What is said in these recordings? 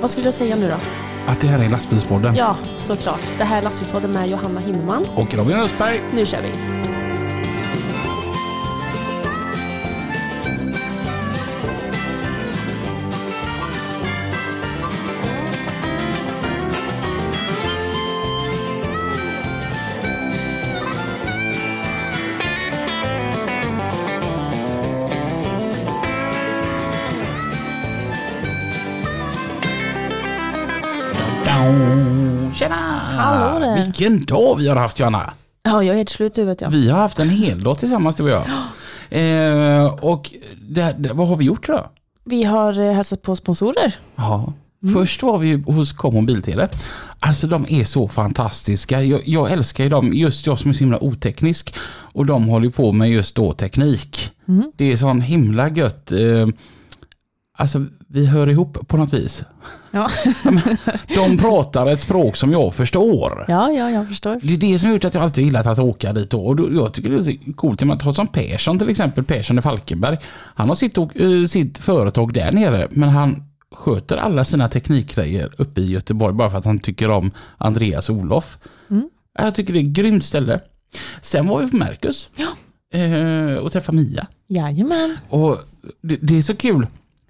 Vad skulle jag säga nu då? Att det här är lastbilspodden. Ja, såklart. Det här är Lastbilspodden med Johanna Himmelman. Och Robin Östberg. Nu kör vi! Hallå där. Vilken dag vi har haft Johanna. Ja, jag är helt slut i huvudet ja. Vi har haft en hel dag tillsammans du och jag. Eh, och det, det, vad har vi gjort då? Vi har eh, hälsat på sponsorer. Ja. Först var vi hos Kom Mobiltele. Alltså de är så fantastiska. Jag, jag älskar ju dem, just jag som är så himla oteknisk. Och de håller på med just då teknik. Det är sån himla gött. Eh, alltså vi hör ihop på något vis. Ja, De pratar ett språk som jag förstår. ja, ja jag förstår. Det är det som har gjort att jag alltid gillat att åka dit då. och då, jag tycker det är coolt att ta som Persson till exempel, Persson i Falkenberg. Han har sitt, och- eh, sitt företag där nere men han sköter alla sina teknikgrejer uppe i Göteborg bara för att han tycker om Andreas Olof. Jag tycker det är ett grymt ställe. Sen var vi på Mercus eh, och träffade Mia. Jajamän. Och det, det är så kul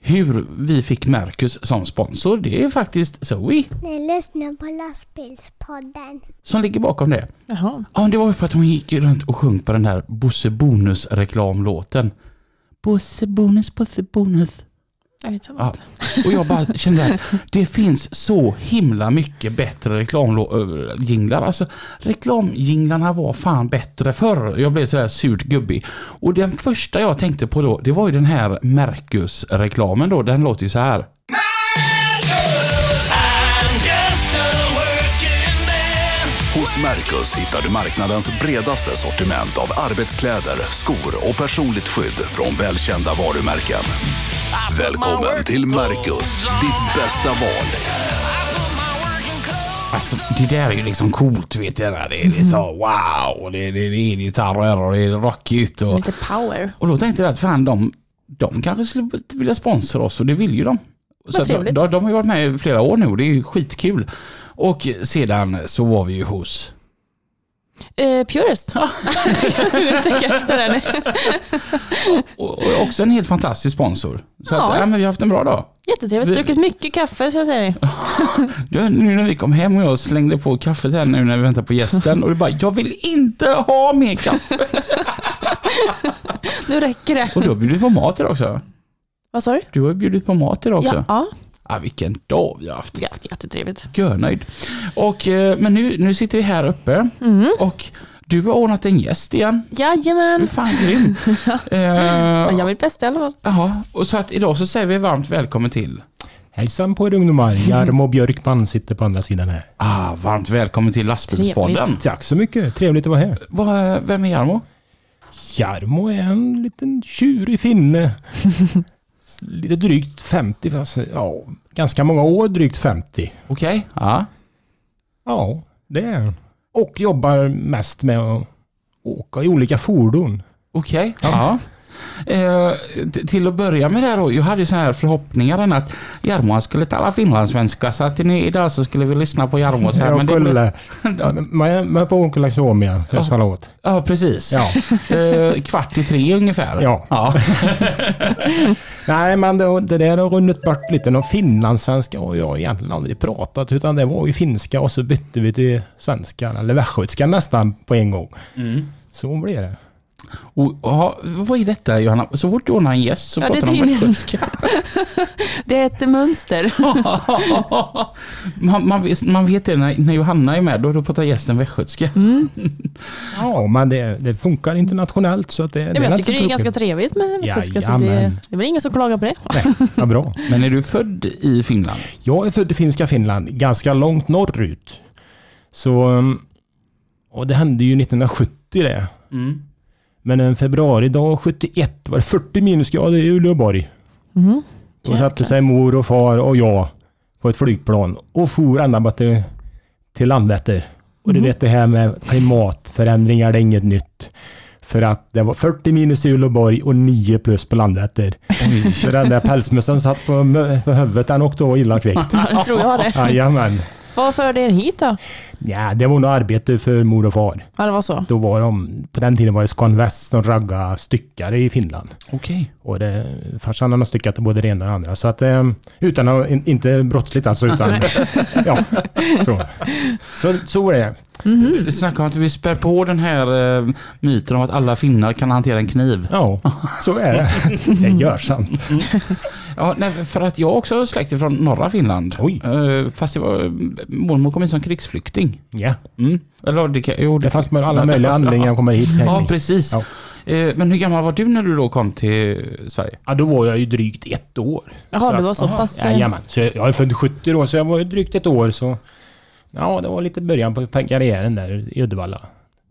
hur vi fick Mercus som sponsor. Det är faktiskt Zoe Ni lyssnar på lastbilspodden. som ligger bakom det. Jaha. Ja, det var ju för att hon gick runt och sjöng på den där Bosse Bonus reklamlåten. Bosse Bonus, Bosse Bonus. Jag vet inte. Ja. Och jag bara kände att det finns så himla mycket bättre reklamjinglar. Alltså reklamjinglarna var fan bättre förr. Jag blev sådär surt gubbig. Och den första jag tänkte på då, det var ju den här Mercus-reklamen då. Den låter ju så här. Hos Mercus hittar du marknadens bredaste sortiment av arbetskläder, skor och personligt skydd från välkända varumärken. Välkommen till Mercus, ditt bästa val. Alltså det där är ju liksom coolt vet jag. Det är, det är så wow. Det, det, det är gitarrer och det är rockigt. Och, Lite power. Och då tänkte jag att fan de, de kanske skulle vilja sponsra oss och det vill ju de. Så att de, trevligt. de, de har ju varit med i flera år nu och det är ju skitkul. Och sedan så var vi ju hos... Eh, Purist. jag var tvungen att tänka efter den. Och, och också en helt fantastisk sponsor. Så Ja. att, ja, men vi har haft en bra dag. Jättetrevligt. Vi- Druckit mycket kaffe så jag säger. Ja, nu när vi kom hem och jag slängde på kaffet här nu när vi väntar på gästen och det bara, jag vill inte ha mer kaffe. Nu räcker det. Och du har bjudit på mat idag också. Vad sa du? Du har bjudit på mat idag också. Ja, ja. Ja, vilken dag vi har haft. Vi har haft jättetrevligt. Görnöjd. Och, eh, men nu, nu sitter vi här uppe och du har ordnat en gäst igen. Du är Jajamän. fan grym. Men eh, jag vill bästa i alla fall. jaha, och så att idag så säger vi varmt välkommen till. Hejsan på er ungdomar. Jarmo Björkman sitter på andra sidan här. Ah, varmt välkommen till Lastbilspodden. Tack så mycket. Trevligt att vara här. Vad- Vem är Jarmo? Jarmo är en liten tjurig finne. Lite drygt 50, fast, ja, ganska många år drygt 50. Okej, ja. Ja, det är han. Och jobbar mest med att åka i olika fordon. Okej, ja. Eh, till att börja med det här då, jag hade så här förhoppningar att Jarmo skulle tala finlandssvenska så att ni, idag så skulle vi lyssna på Jarmo så här. Jag Men det blev, kulle. Men är på Onkel Suomia. Jag ska åt. ja, precis. Ja. Eh, kvart i tre ungefär. Ja. ja. Nej, men det, det där har runnit bort lite. Någon finlandssvenska har jag egentligen aldrig pratat, utan det var ju finska och så bytte vi till svenska, eller västgötska nästan på en gång. Så blev det. Och, ja, vad är detta Johanna? Så fort du ordnar en gäst så Ja, pratar de västgötska. Det är ett mönster. man, man, vet- man vet det när, när Johanna är med, då, då pratar gästen västgötska. Ja, men det, det funkar internationellt så att det, Ja, det jag tycker det är ganska trevligt med västgötska. Så det, det är väl ingen som klagar på det. Nej, vad bra. Men är du född i Finland? Jag är född i finska Finland, ganska långt norrut. Så... Och det hände ju 1970 det. Mm. Men en februaridag 71 var det 40 minusgrader i Uleåborg. Mm. Då satte sig mor och far och jag på ett flygplan och for ända till, till Landvetter. Och du vet det här med klimatförändringar, det är inget nytt. För att det var 40 minus i Uleåborg och 9 plus på Landvetter. Så den där pälsmössan satt på, på huvudet, den åkte av illa kvickt. Ja, det tror jag det. Jajamän. Vad förde er hit då? Ja, det var nog arbete för mor och far. Ja, det var så. Då var de, på den tiden var det Scan Väst som raggade styckare i Finland. Okej. Och det, farsan har styckat både det ena och det andra. Så att, eh, utan att, in, inte brottsligt alltså, utan ja, så. Så, så var det. Vi snackar om att vi spär på den här eh, myten om att alla finnar kan hantera en kniv. Ja, så är det. Det gör sant. Ja, nej, för att jag också är släkt från norra Finland. Oj. Eh, fast det var, mormor kom hit som krigsflykting. Ja, Mm. Eller det, kan- jo, det fanns med alla möjliga anledningar att komma hit. Ja, precis. Ja. Eh, Men hur gammal var du när du då kom till Sverige? Ja, då var jag ju drygt ett år. Jaha, det var så pass... Jajamän. Så jag jag är född 70 då, så jag var ju drygt ett år. Så ja, det var lite början på karriären där i Uddevalla.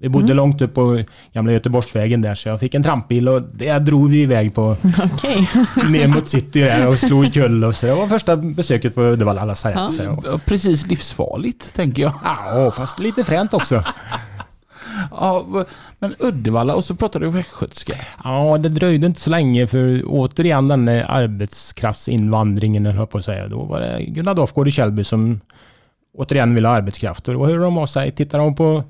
Vi bodde Mm. långt upp på gamla Göteborgsvägen där, så jag fick en trampbil och det drog vi iväg på Okej. ner mot city där och slog i kull och så. Det var första besöket på Uddevalla lasarett. Ja. Precis livsfarligt, tänker jag. Ja, fast lite fränt också. Ja, men Uddevalla och så pratar du västgötska. Ja, det dröjde inte så länge för återigen den arbetskraftsinvandringen, höll på att säga. Då var det Gunnar Dafgård i Källby som återigen ville ha arbetskraft. Och då hörde de av sig. Tittade de på,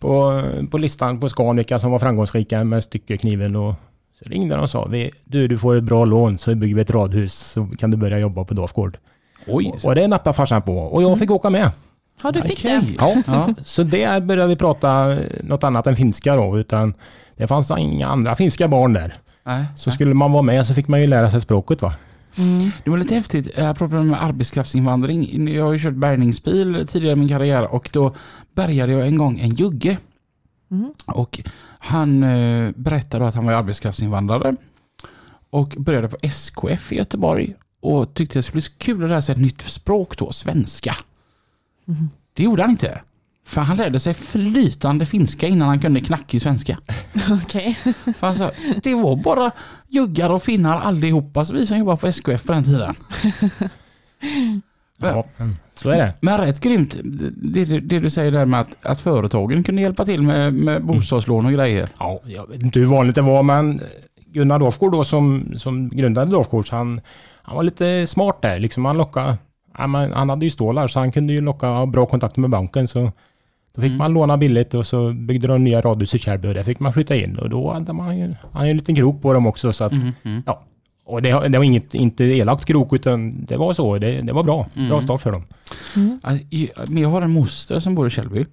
på, på listan på Scan vilka som var framgångsrika med styckekniven och så ringde de och sa vi, du, du får ett bra lån så bygger vi ett radhus så kan du börja jobba på Dafgård. Oj. Och det nappade farsan på och jag fick åka med. Ja, du fick Okej. det. Ja, Ja. så där började vi prata något annat än finska då, utan det fanns inga andra finska barn där. Nej, Så skulle man vara med så fick man ju lära sig språket va. Mm. Det var lite häftigt, eh, apropå med arbetskraftsinvandring. Jag har ju kört bärgningsbil tidigare i min karriär och då bärgade jag en gång en jugge. Mm. Och han eh, berättade att han var arbetskraftsinvandrare och började på SKF i Göteborg och tyckte det skulle bli så kul att lära sig ett nytt språk då, svenska. Det gjorde han inte. För han lärde sig flytande finska innan han kunde knackig svenska. Okej. För han sa, det var bara juggar och finnar allihopa så vi som jobbade på SKF på den tiden. Ja, så är det. Men rätt grymt, det, det, du säger där med att, att företagen kunde hjälpa till med, med bostadslån och grejer. Ja, jag vet inte hur vanligt det var men Gunnar Dafgård då som, som grundade Dafgårds han, han var lite smart där. Liksom han lockade, han hade ju stålar så han kunde ju locka bra kontakter med banken. Så då fick Mm. man låna billigt och så byggde de nya radhus i Kärrby och där fick man flytta in. Och då hade man ju, hade en liten krok på dem också. Så att, Mm. ja. Och det, det var inget, inte elakt krok utan det var så. Det, det var bra. Bra Mm. start för dem. Alltså, jag- men jag har en moster som bor i Källby.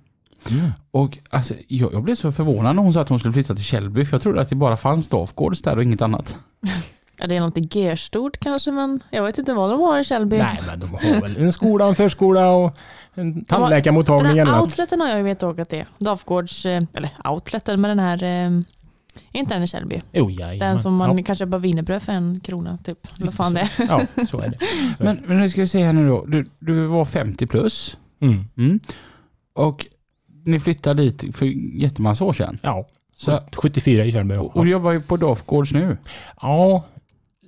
Och alltså, jag, jag blev så förvånad när hon sa att hon skulle flytta till Källby för jag trodde att det bara fanns Dafgårds där och inget annat. Ja, det är något G-stort kanske, men jag vet inte vad de har i Källby. Nej men de har väl en skola, en förskola och en Den tandläkarmottagning eller här outleten har jag ju vetat åkat till. Dafgårds, eh, eller outleten, men den här, eh, inte den i Källby. Jo, jajamän. Den som man ja. kan köpa wienerbröd för en krona typ. Vad fan det är. Ja, så är det. Så. Men, men nu ska vi se här nu då. Du, du var 50 plus. Mm. Mm. Och ni flyttade dit för jättemassa år sedan. Ja, Så, 74 i Kärrby. och du jobbar ju på Dafgårds nu. Ja,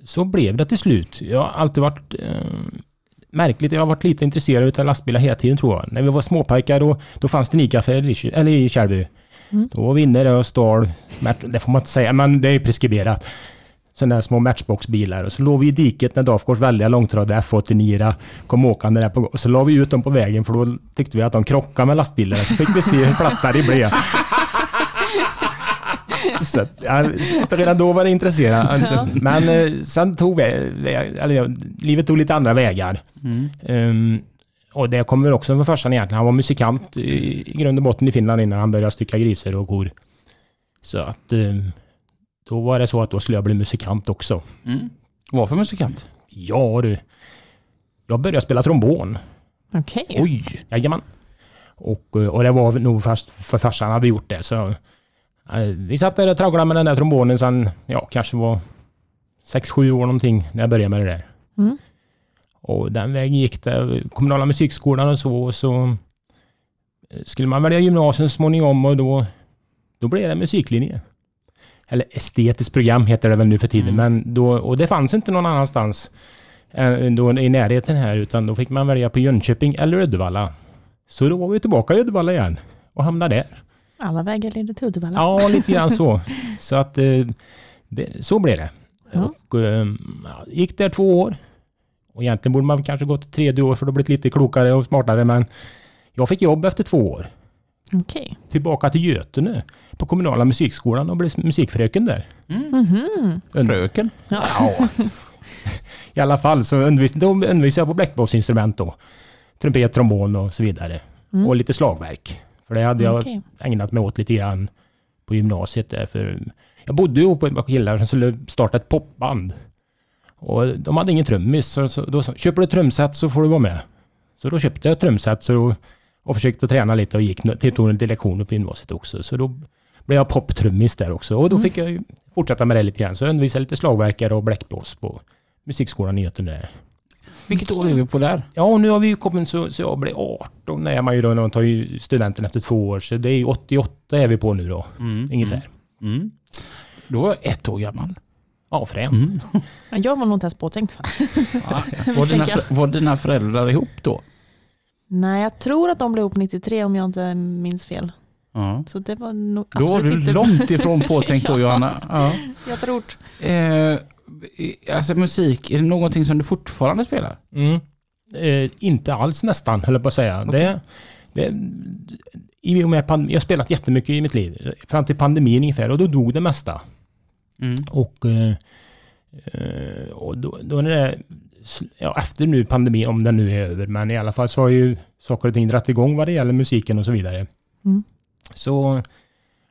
så blev det till slut. Jag har alltid varit eh, märkligt. Jag har varit lite intresserad av lastbilar hela tiden tror jag. När vi var småpojkar då, då fanns det Lis- eller i Kärrby. Mm. Då var vi inne där och stal, det får man inte säga, men det är preskriberat. Sådana där små matchboxbilar. Och så låg vi i diket när Dafgårds väldiga långtradare F89 kom åkande där på Och så la vi ut dem på vägen för då tyckte vi att de krockade med lastbilar. Så fick vi se hur platta de blev. Så, att, ja, så redan då var det intresserad. Ja. Men eh, sen tog vi, eller, ja, livet tog lite andra vägar. Ehm, och det kommer också från farsan egentligen. Han var musikant i, i grund och botten i Finland innan han började stycka grisar och kor. Så att ehm, då var det så att då skulle jag bli musikant också. Mm. Vad för musikant? Ja du. Jag började spela trombon. Okej. Oj! Jajamän. Och, eh, och det var nog fast för farsan hade gjort det. Så, vi satt där och tragglade med den där trombonen sen, ja kanske var 6-7 år någonting när jag började med det där. Mm. Och den vägen gick det. Kommunala musikskolan och så. Och så eh, skulle man välja gymnasium småningom och då, då blev det musiklinje. Eller estetiskt program heter det väl nu för tiden. Mm. Men då, och det fanns inte någon annanstans eh, då i närheten här utan då fick man välja på Jönköping eller Uddevalla. Så då var vi tillbaka i Uddevalla igen och hamnade där. Alla vägar leder till Uddevalla. Ja, lite grann så. Så att eh, det, så blev det. Ja. Och, eh, ja, gick där två år. Och egentligen borde man kanske gått tredje år för då blivit lite klokare och smartare. Men jag fick jobb efter två år. Okej. Tillbaka till Götene på kommunala musikskolan och blev musikfröken där. Mhm. Fröken. Ja. Ja. I alla fall så undervis, då undervisade jag på bläckbollsinstrument då. Trumpet, trombon och så vidare. Mm. Och lite slagverk. För det hade jag Okej. ägnat mig åt lite grann på gymnasiet där. För jag bodde ju på ett par killar som skulle starta ett popband. Och de hade ingen trummis. Så, så då köper du ett trumset så får du vara med. Så då köpte jag ett trumset så, och försökte träna lite och gick till, tog lite lektioner på gymnasiet också. Så då blev jag poptrummis där också. Och då fick jag fortsätta med det lite grann. Så jag undervisade lite slagverkare och bläckblås på musikskolan i Göteborg. Vilket år är vi på där? Ja, och nu har vi ju kommit så, så jag blev 18 när man ju då, när man tar ju studenten efter två år. Så det är ju 88 är vi på nu då, ungefär. Mm. Då var jag ett år gammal. Ja, fränt. Mm. Ja, Jag var nog inte ens påtänkt. Ja. Var, dina, var dina föräldrar ihop då? Nej, jag tror att de blev ihop 93 om jag inte minns fel. Ja. Så det var nog Då var absolut du inte... långt ifrån påtänkt då Johanna. Ja. Jag tror. Eh, alltså musik, är det någonting som du fortfarande spelar? Mm. Eh, inte alls nästan, höll jag på att säga. Det, det, i och med jag har spelat jättemycket i mitt liv. Fram till pandemin ungefär och då dog det mesta. Mm. Och, eh, och då, då när det, ja, efter nu pandemin, om den nu är över, men i alla fall så har ju saker och ting dragit igång vad det gäller musiken och så vidare. Mm. Så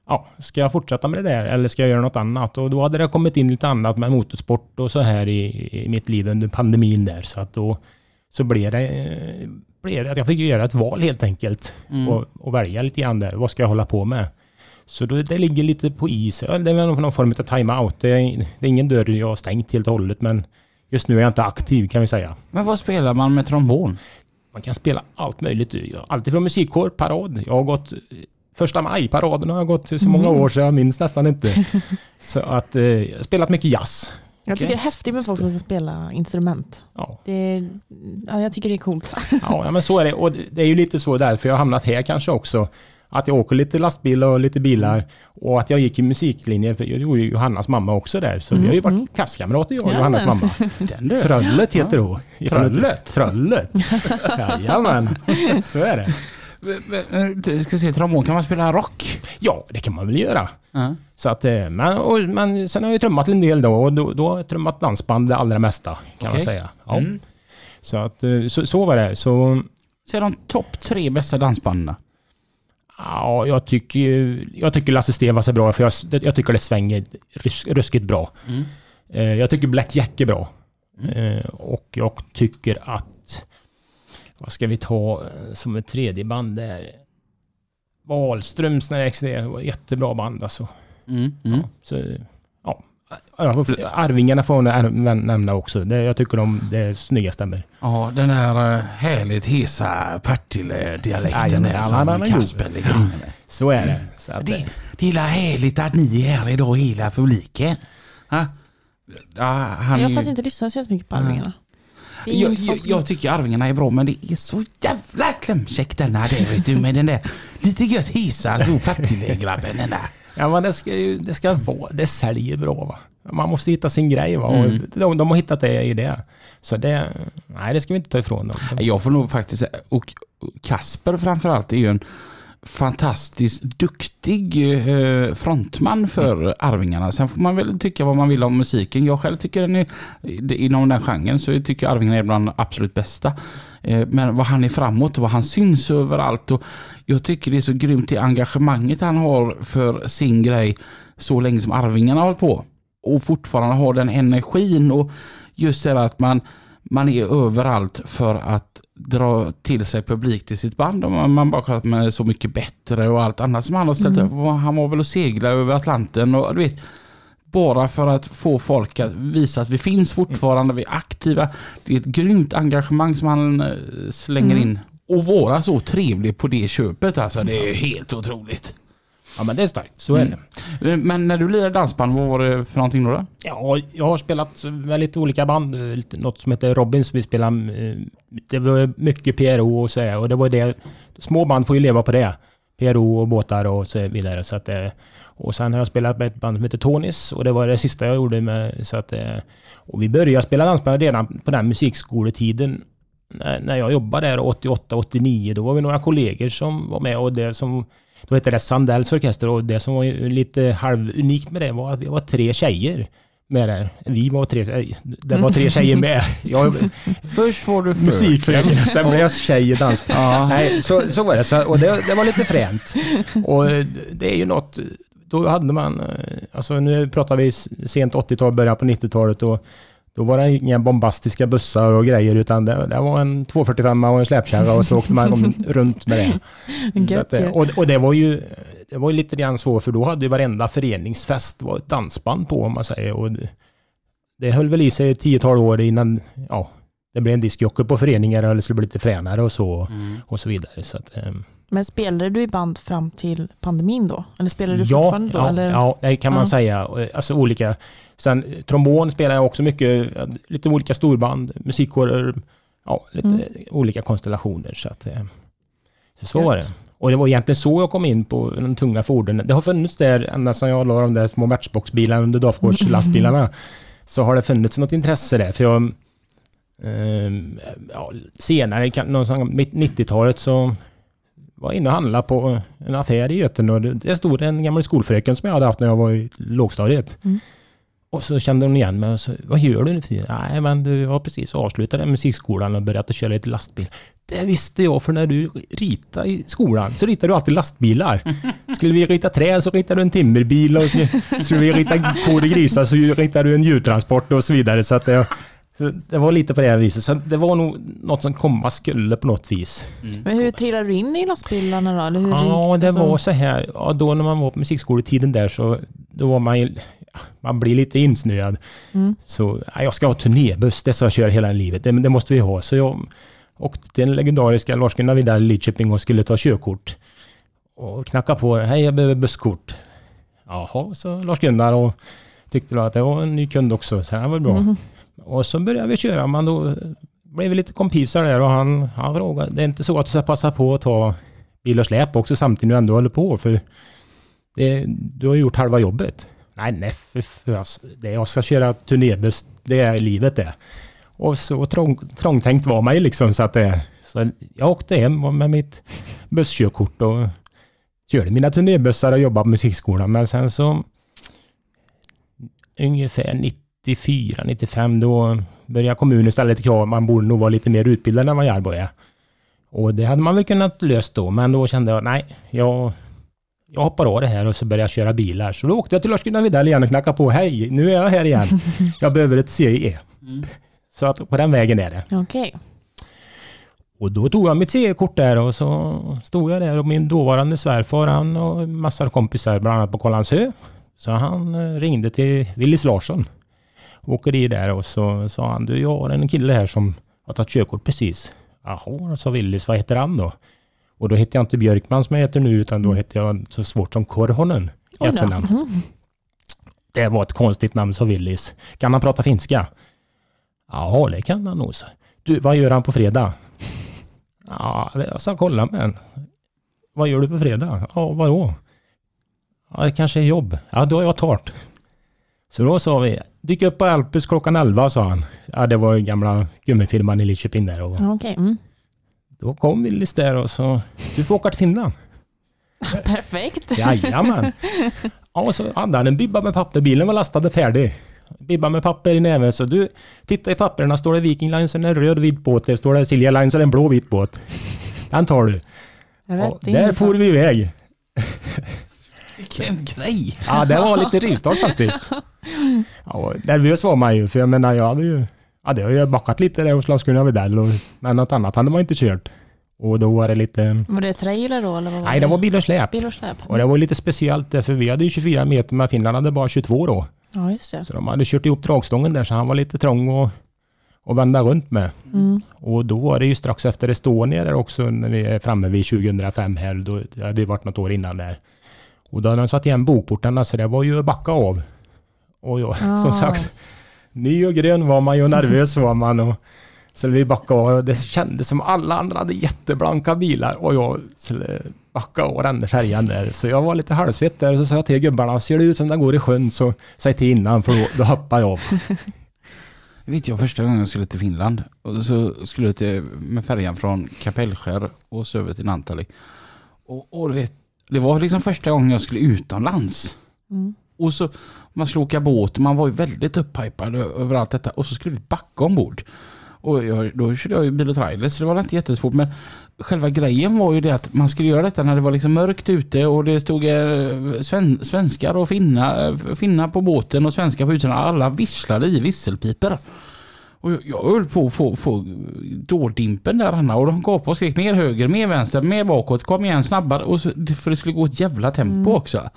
ja, ska jag fortsätta med det där eller ska jag göra något annat? Och då hade det kommit in lite annat med motorsport och så här i, i mitt liv under pandemin där. Så att då så blev det, blev det att jag fick göra ett val helt enkelt. Mm. Och, och välja lite grann där. Vad ska jag hålla på med? Så då, det ligger lite på is. Det är någon form av time-out. Det är, det är ingen dörr jag har stängt helt och hållet men just nu är jag inte aktiv kan vi säga. Men vad spelar man med trombon? Man kan spela allt möjligt. Alltid från musikkår, parad. Jag har gått Första maj-paraden har jag gått så många år så jag minns nästan inte. Så att eh, jag har spelat mycket jazz. Jag tycker det är häftigt med folk som kan spela instrument. Ja, Det är, ja, jag tycker det är coolt. ja ja, men så är det. Och det- det är ju lite så därför jag har hamnat här kanske också. Att jag åker lite lastbil och lite bilar. Och att jag gick i musiklinjen, för jag gjorde ju Johannas mamma också där. Så vi har ju varit klasskamrater jag och Ja, Johannas men. mamma. Den. Tröllet heter hon. Tröllet? Tröllet. Jajamän, så är det. Jag ska se, trombon, kan man spela rock? Ja, det kan man väl göra. Ja. Så att, eh, men, och, men sen har jag trummat en del då och då, då har jag trummat dansband det allra mesta kan man Okej. säga. Ja. Mm. Så att eh, så, så var det. Så Säg de topp tre bästa dansbanden. ja, jag tycker jag tycker Lasse Stefans är bra för jag, jag tycker det svänger rus, ruskigt bra. Mm. Eh, jag tycker Black Jack är bra. Eh, och jag tycker att vad ska vi ta eh, som ett tredje band där? Wahlströms när det var ett jättebra band alltså. Mm. Mm. Så, ja. Ja, Arvingarna får jag nä- nämna också. Det, jag tycker de det är snygga stämmer. Ja, den där eh, härligt hesa Partille-dialekten där ja, som är. Kasper ligger inne med. Så är det. Så att, Det, det är la härligt att ni är här idag, hela publiken. Ha? Ja, han Jag är har faktiskt inte lyssnat så mycket på. Arvingarna. Är jag, jag, jag tycker Arvingarna är bra men det är så jävla klämkäck denna där vet du med den där lite gött hisa så Partille-grabben den där. ja, men det ska ju det ska vara, det säljer bra va. Man måste hitta sin grej va. Mm. Och de, de har hittat det i det. Så det, nej det ska vi inte ta ifrån dem. Jag får nog faktiskt och Kasper framförallt är ju en fantastiskt duktig eh, frontman för Arvingarna. Sen får man väl tycka vad man vill om musiken. Jag själv tycker den är, inom den genren så tycker jag Arvingarna är bland de absolut bästa. Eh, Men vad han är framåt och vad han syns överallt och jag tycker det är så grymt det engagemanget han har för sin grej så länge som Arvingarna har hållit på. Och fortfarande har den energin och just det att man man är överallt för att dra till sig publik till sitt band. Och man, bara kollar att man är så mycket bättre och allt annat som han har ställt upp. Och Han var väl och segla över Atlanten och du vet bara för att få folk att visa att vi finns fortfarande, vi är aktiva. Det är ett grymt engagemang som han eh, slänger in. Och vara så trevlig på det köpet alltså, det är helt otroligt. Ja men det är starkt, så är Mm. det. Eh, Men när du lirade dansband, vad var det för någonting då? då? Ja, jag har spelat med lite olika band. eh, lite- Något som heter Robins. Vi spelade, eh, det var mycket PRO och så här, och det var det. Små band får ju leva på det. PRO och båtar och så vidare. Så att, eh, och sen har jag spelat med ett band som heter Tonis och det var det sista jag gjorde med... Så att, eh, och vi började spela dansband redan på den musikskoletiden. När, när jag jobbade där 88-89, då var vi några kollegor som var med och det som... Då hette det Sandells orkester och det som var ju lite halvunikt med det var att vi var tre tjejer med det. Vi var tre, eh, det var tre tjejer med. Jag, Först får du musikfröken, sen blev jag tjej i dans. Nej, så, så var det. Så, och det, det var lite fränt. Och det är ju något, då hade man, eh, alltså nu pratar vi sent 80-tal, början på 90-talet och då var det inga bombastiska bussar och grejer utan det, det var en 245 och en släpkärra och så åkte man runt med det. Gött att, och, och det var ju det var lite grann så, för då hade ju varenda föreningsfest var ett dansband på om man säger. Och det, det höll väl i sig ett tiotal år innan ja, det blev en diskjockey på föreningar eller skulle bli lite fränare och så. Och så vidare. Så att, ehm, Men spelade du i band fram till pandemin då? Eller spelade du ja, fortfarande då? ja, eller? ja, det kan man Ja. säga. Alltså olika. Sen eh, trombon spelar jag också mycket, eh, lite olika storband, musikkårer, ja, lite Mm. olika konstellationer. Så, att, eh, så, så var det. Och det var egentligen så jag kom in på de tunga fordonen. Det har funnits där ända sedan jag la de där små matchboxbilarna under Dafgårds lastbilarna. Så har det funnits något intresse där. För jag, ehm, ja, senare, kan- någonstans mitt 90-talet så var jag inne och handlade på en affär i Göten och det- det stod en gammal skolfröken som jag hade haft när jag var i lågstadiet. Mm. Och så kände hon igen mig och så, vad gör du nu för tiden? Nej men du har precis avslutat den musikskolan och börjat att köra lite lastbil. Det visste jag för när du ritade i skolan så ritade du alltid lastbilar. Skulle vi rita träd så ritade du en timmerbil och så skulle vi rita kor och grisar så ritade du en djurtransport och så vidare. Så att det, så det var lite på det här viset. Så det var nog något som komma skulle på något vis. Men hur trillade du in i lastbilarna då? Eller hur Ja, det alltså? var så här. Ja, då när man var på musikskoletiden där så då var man ju, man blir lite insnöad. Mm. Så ja, jag ska ha turnébuss, det ska jag köra hela livet. Det, det måste vi ha. Så jag åkte till den legendariska Lars-Gunnar Widell i Lidköping och skulle ta körkort. Och knacka på. Hej, jag behöver busskort. Jaha, så Lars-Gunnar och tyckte då att det var en ny kund också. Så det var bra. Mhm. Och så började vi köra, men då blev vi lite kompisar där och han, han frågade, det är inte så att du ska passa på att ta bil och släp också samtidigt när du ändå håller på för det, du har gjort halva jobbet. Nej, nej, för, för, det jag ska köra turnébuss, det är livet det. Och så trång, trångtänkt var man ju liksom så att det, så jag åkte hem med mitt busskörkort och körde mina turnébussar och jobbade på musikskolan. Men sen så ungefär 90. 94, 95 då började kommunen ställa lite krav. Man borde nog vara lite mer utbildad än vad Jarbo är. Och det hade man väl kunnat löst då, men då kände jag nej, jag, jag hoppar av det här och så började jag köra bilar. Så då åkte jag till Lars-Gunnar Widell igen och knackade på. Hej, nu är jag här igen. Jag behöver ett CE. Så att på den vägen är det. Okej. Och då tog jag mitt CE-kort där och så stod jag där och min dåvarande svärfar han och massa kompisar bland annat på Kållandsö. Så han eh, ringde till Willis Larsson. Åker i där och så sa han du jag har en kille här som har tagit körkort precis. Jaha, sa Willis, vad heter han då? Och då hette jag inte Björkman som jag heter nu utan då hette jag så svårt som Korhonen i efternamn. Mhm. Det var ett konstigt namn sa Willis. Kan han prata finska? Ja, det kan han nog. sa. Du, vad gör han på fredag? Ja, jag ska kolla med en. Vad gör du på fredag? Ja, vadå? Ja, det kanske är jobb. Ja, då har jag tart. Så då sa vi, dyk upp på Alpes klockan 11, sa han. Ja, det var ju gamla gummifirman i Lidköping där. Och Ja, Okej. Mm. då kom Willis där och så, du får åka till Finland. Perfekt. Jajamän. Ja, så hade han en bibba med papper. Bilen var lastad och färdig. Bibba med papper i näven. Så du, titta i papperna. Står det Viking Line så är det en röd vit båt. Det står det Silja Line så är det en blå vit båt. Den tar du. Ja, Rätt in. där for vi iväg. Vilken grej! Ja, det var lite rivstart faktiskt. Ja, nervös var man ju. För jag menar, jag hade ju... Ja, det har jag backat lite där hos Lars-Gunnar Widell. och- Men något annat hade man inte kört. Och då var det lite... Var det trailer då? Eller vad Nej, det var bil och släp. bil och släp. Och det var lite speciellt för vi hade ju 24 meter men Finland hade bara 22 då. Ja, just det. Så de hade kört ihop dragstången där så han var lite trång och, och vända runt med. Mm. Och då var det ju strax efter Estonia där också när vi är framme vid 2005 här. Då, det hade ju varit något år innan där. Och då hade de satt igen bokportarna så det var ju att backa av. Och jag, Ah. som sagt, ny och grön var man ju nervös var man. Och Så vi backade av och det kändes som alla andra hade jätteblanka bilar och jag skulle backa av den färjan där. Så jag var lite halvsvett där och så sa jag till gubbarna, ser det ut som den går i sjön så säg till innan för då, då hoppar jag av. Jag vet jag första gången jag skulle till Finland. Och så skulle jag till, med färjan från Kapellskär och så över till Naantali. Och, och du vet, det var liksom första gången jag skulle utomlands. Mm. Och så man skulle åka båt och man var ju väldigt upphypad över allt detta. Och så skulle vi backa ombord. Och jag, då körde jag ju bil och trailer så det var inte jättesvårt. Men själva grejen var ju det att man skulle göra detta när det var liksom mörkt ute och det stod eh, sven, svenskar och finna, finna på båten och svenskar på utsidan. Alla visslade i visselpiper. Och jag- jag höll på att få, få dårdimpen där Anna och de gapade och skrek mer höger, mer vänster, mer bakåt, kom igen snabbare. Och så, för det skulle gå ett jävla tempo också.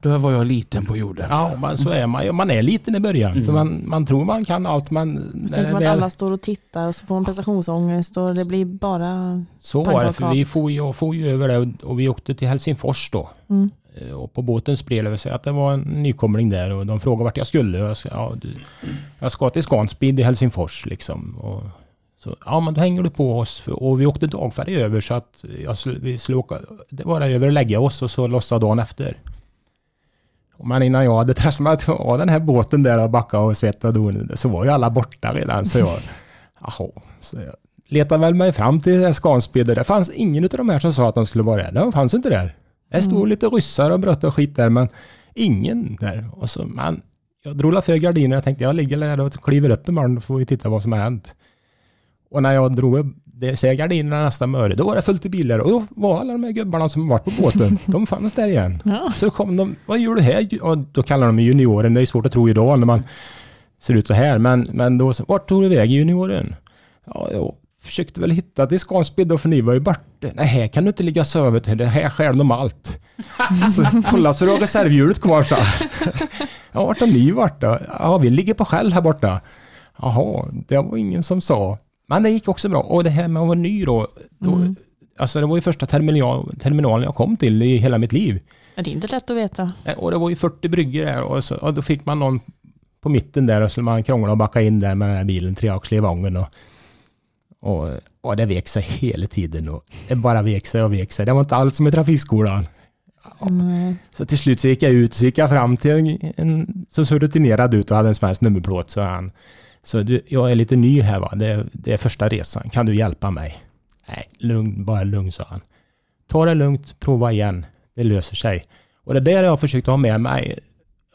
Då var jag liten på jorden. Ja, men så är man. Man är liten i början. För man, man tror man kan allt men... Så tänker man att väl- alla står och tittar och så får man prestationsångest och det blir bara... Så var det, för vi får ju, får ju över det och- och vi åkte till Helsingfors då. Mm. Eh, och på båten spred det sig att det var en nykomling där och de frågade vart jag skulle. Jag sa, ja, du, jag ska till Scanspeed i Helsingfors liksom. Och så, ja men då hänger du på oss. För- Och vi åkte dagfärja över så att jag, vi skulle åka, det var det över och lägga oss och så lossa dagen efter. Men innan jag hade trasslat av den här båten där och backat och svettat och så var ju alla borta redan. Så jag, jaha. Så jag letade väl mig fram till Scanspeed. Det fanns ingen av de här som sa att de skulle vara där. De fanns inte där. Det stod lite ryssar och bröt och skit där men ingen där. Och så, men jag drog för gardinerna jag tänkte jag ligger där och kliver upp imorgon och får vi titta vad som har hänt. Och när jag drog upp det, ser gardinerna nästa möre, då var det fullt i bilar och då var alla de här gubbarna som varit på båten, de fanns där igen. Ja. Så kom de, vad gör du här? Och då kallar de mig junioren, det är svårt att tro idag när man ser ut så här. Men, men då, vart tog du vägen junioren? Ja, jag försökte väl hitta till Scanspeed då, för ni var ju borta. Nej, här kan du inte ligga och sova till, det här stjäl de allt. så kolla så du har reservhjulet kvar så. ja, vart har ni varit då? Ja, vi ligger på skäll här borta. Jaha, det var ingen som sa. Men det gick också bra. Och det här med att vara ny då. då Alltså det var ju första terminal, terminalen jag kom till i hela mitt liv. Ja, Det är inte lätt att veta. Eh, Och det var ju 40 bryggor där och, så, och då fick man någon på mitten där och skulle man krångla och backa in där med den här bilen, treaxlig i vagnen och, och, och det vek sig hela tiden och det bara vek sig och vek sig. Det var inte alls som i trafikskolan. Mm. Så till slut så gick jag ut så gick jag fram till en, som såg rutinerad ut och hade en svensk nummerplåt så han så du, jag är lite ny här va, det, det är första resan, kan du hjälpa mig? Nej, lugn, bara lugn sa han. Ta det lugnt, prova igen, det löser sig. Och det där har jag försökt ha med mig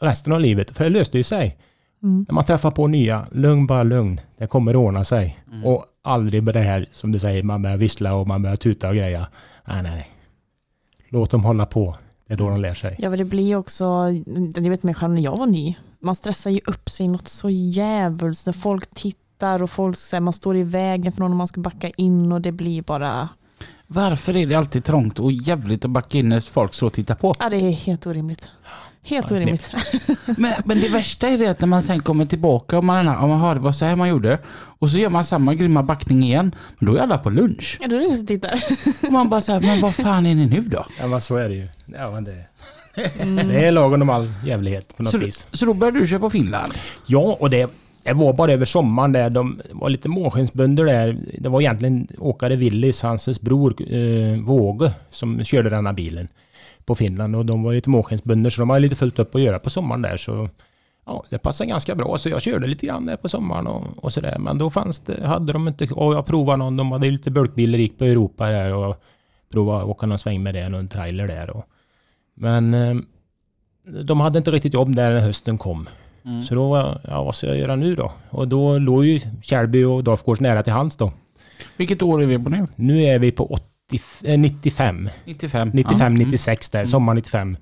resten av livet, för det löste ju sig. Mm. När man träffar på nya, lugn, bara lugn, det kommer ordna sig. Och aldrig med det här som du säger, man börjar vissla och man börjar tuta och greja. Nej, nej. Låt dem hålla på, det är då de lär sig. Ja, men det blir också, jag vet mig själv när jag var ny, man stressar ju upp sig något så jävligt när folk tittar och folk säger man står i vägen för någon och man ska backa in och det blir bara, Varför är det alltid trångt och jävligt att backa in när folk står och tittar på? ja det är helt orimligt. Helt Ja, orimligt. Men, men det värsta är det att när man sen kommer tillbaka och man, om man hör det var så här man gjorde och så gör man samma grymma backning igen. Men då är alla på lunch. Ja, då är det ingen som tittar. Och man bara säger men vad fan är ni nu då? Ja men så är det ju. Ja, men det, det är lagen om all jävlighet på något Så, vis. så då började du köra på Finland? Ja, och det, det var bara över sommaren där. De var lite månskensbönder där. Det var egentligen åkare Willys, hans bror eh, Våge, som körde denna bilen på Finland. Och de var ju lite månskensbönder så de hade lite fullt upp att göra på sommaren där. Så ja, det passade ganska bra. Så jag körde lite grann där på sommaren och, och sådär. Men då fanns det, hade de inte, och jag provade någon, de hade lite bulkbilar, gick på Europa där och provade att åka någon sväng med det, någon trailer där. Och, men eh, de hade inte riktigt jobb där när hösten kom. Så då, ja vad ska jag göra nu då? Och då låg ju Kärrby och Dafgårds nära till hands då. Vilket år är vi på nu? Nu är vi på 80, eh, 95. 95? 95, Ja. Mm. 96 där, sommar 95.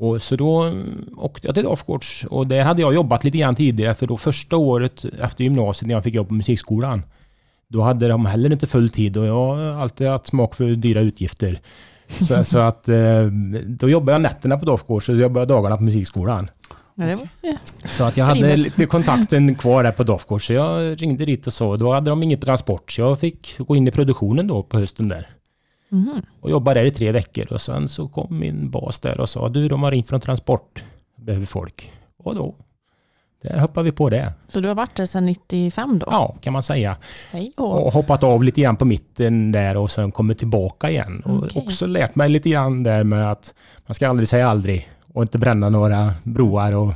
Och så då mm, åkte jag till Dafgårds och där hade jag jobbat lite grann tidigare för då första året efter gymnasiet när jag fick jobb på musikskolan. Då hade de heller inte full tid och jag har alltid haft smak för dyra utgifter. Så, så att eh, då jobbade jag nätterna på Dafgårds och så jobbade jag dagarna på musikskolan. Var, Så att jag hade lite kontakten kvar där på Dafgårds. Så jag ringde dit och så. Då hade de inget transport. Så jag fick gå in i produktionen då på hösten där. Mhm. Och jobba där i tre veckor. Och sen så kom min bas där och sa du de har ringt från transport. Behöver folk. Och då det hoppade vi på det. Så du har varit där sedan 95 då? Ja, kan man säga. Hej och. Och hoppat av lite grann på mitten där och sen kommit tillbaka igen. Och Okej. också lärt mig lite grann där med att man ska aldrig säga aldrig. Och inte bränna några broar och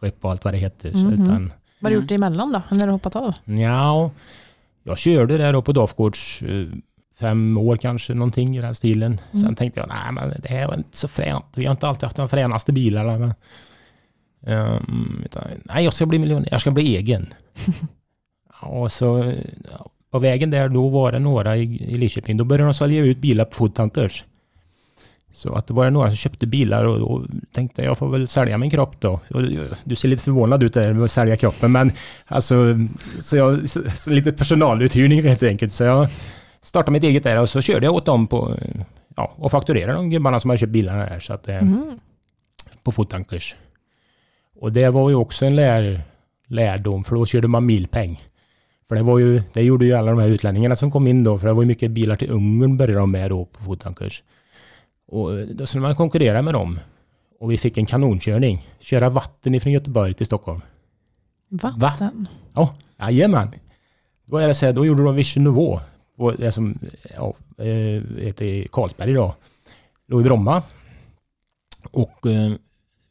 rep och allt vad det heter. Så, Mhm. utan, Vad har du gjort emellan då? När du hoppat av? ja, jag körde där då på Dafgårds eh, fem år kanske, någonting i den stilen. Mm. Sen tänkte jag, nej men det här var inte så fränt. Vi har inte alltid haft de fränaste bilarna. Men, Ehm, utan, nej, jag ska bli miljonär, jag ska bli egen. och så eh, på vägen där, då var det några i, i Lidköping, då började de sälja ut bilar på foodtankers. Så att det var några som köpte bilar och då tänkte jag, får väl sälja min kropp då. Och du ser lite förvånad ut där med att sälja kroppen, men alltså, så jag, så, lite personaluthyrning helt enkelt. Så jag startade mitt eget där och så körde jag åt dem på, ja, och fakturerade de gubbarna som har köpt bilarna där. Så att, eh, Mhm. på foodtankers. Och det var ju också en lär, lärdom, för då körde man milpeng. För det var ju, det gjorde ju alla de här utlänningarna som kom in då, för det var ju mycket bilar till Ungern började de med då på foodtankers. Och då skulle man konkurrera med dem. Och vi fick en kanonkörning. Köra vatten ifrån Göteborg till Stockholm. Vatten? Ja, jajamän. Då är det så här, då gjorde de Vision Nouveau på det som ja, eh, heter Carlsberg idag. Låg i Bromma. Och eh,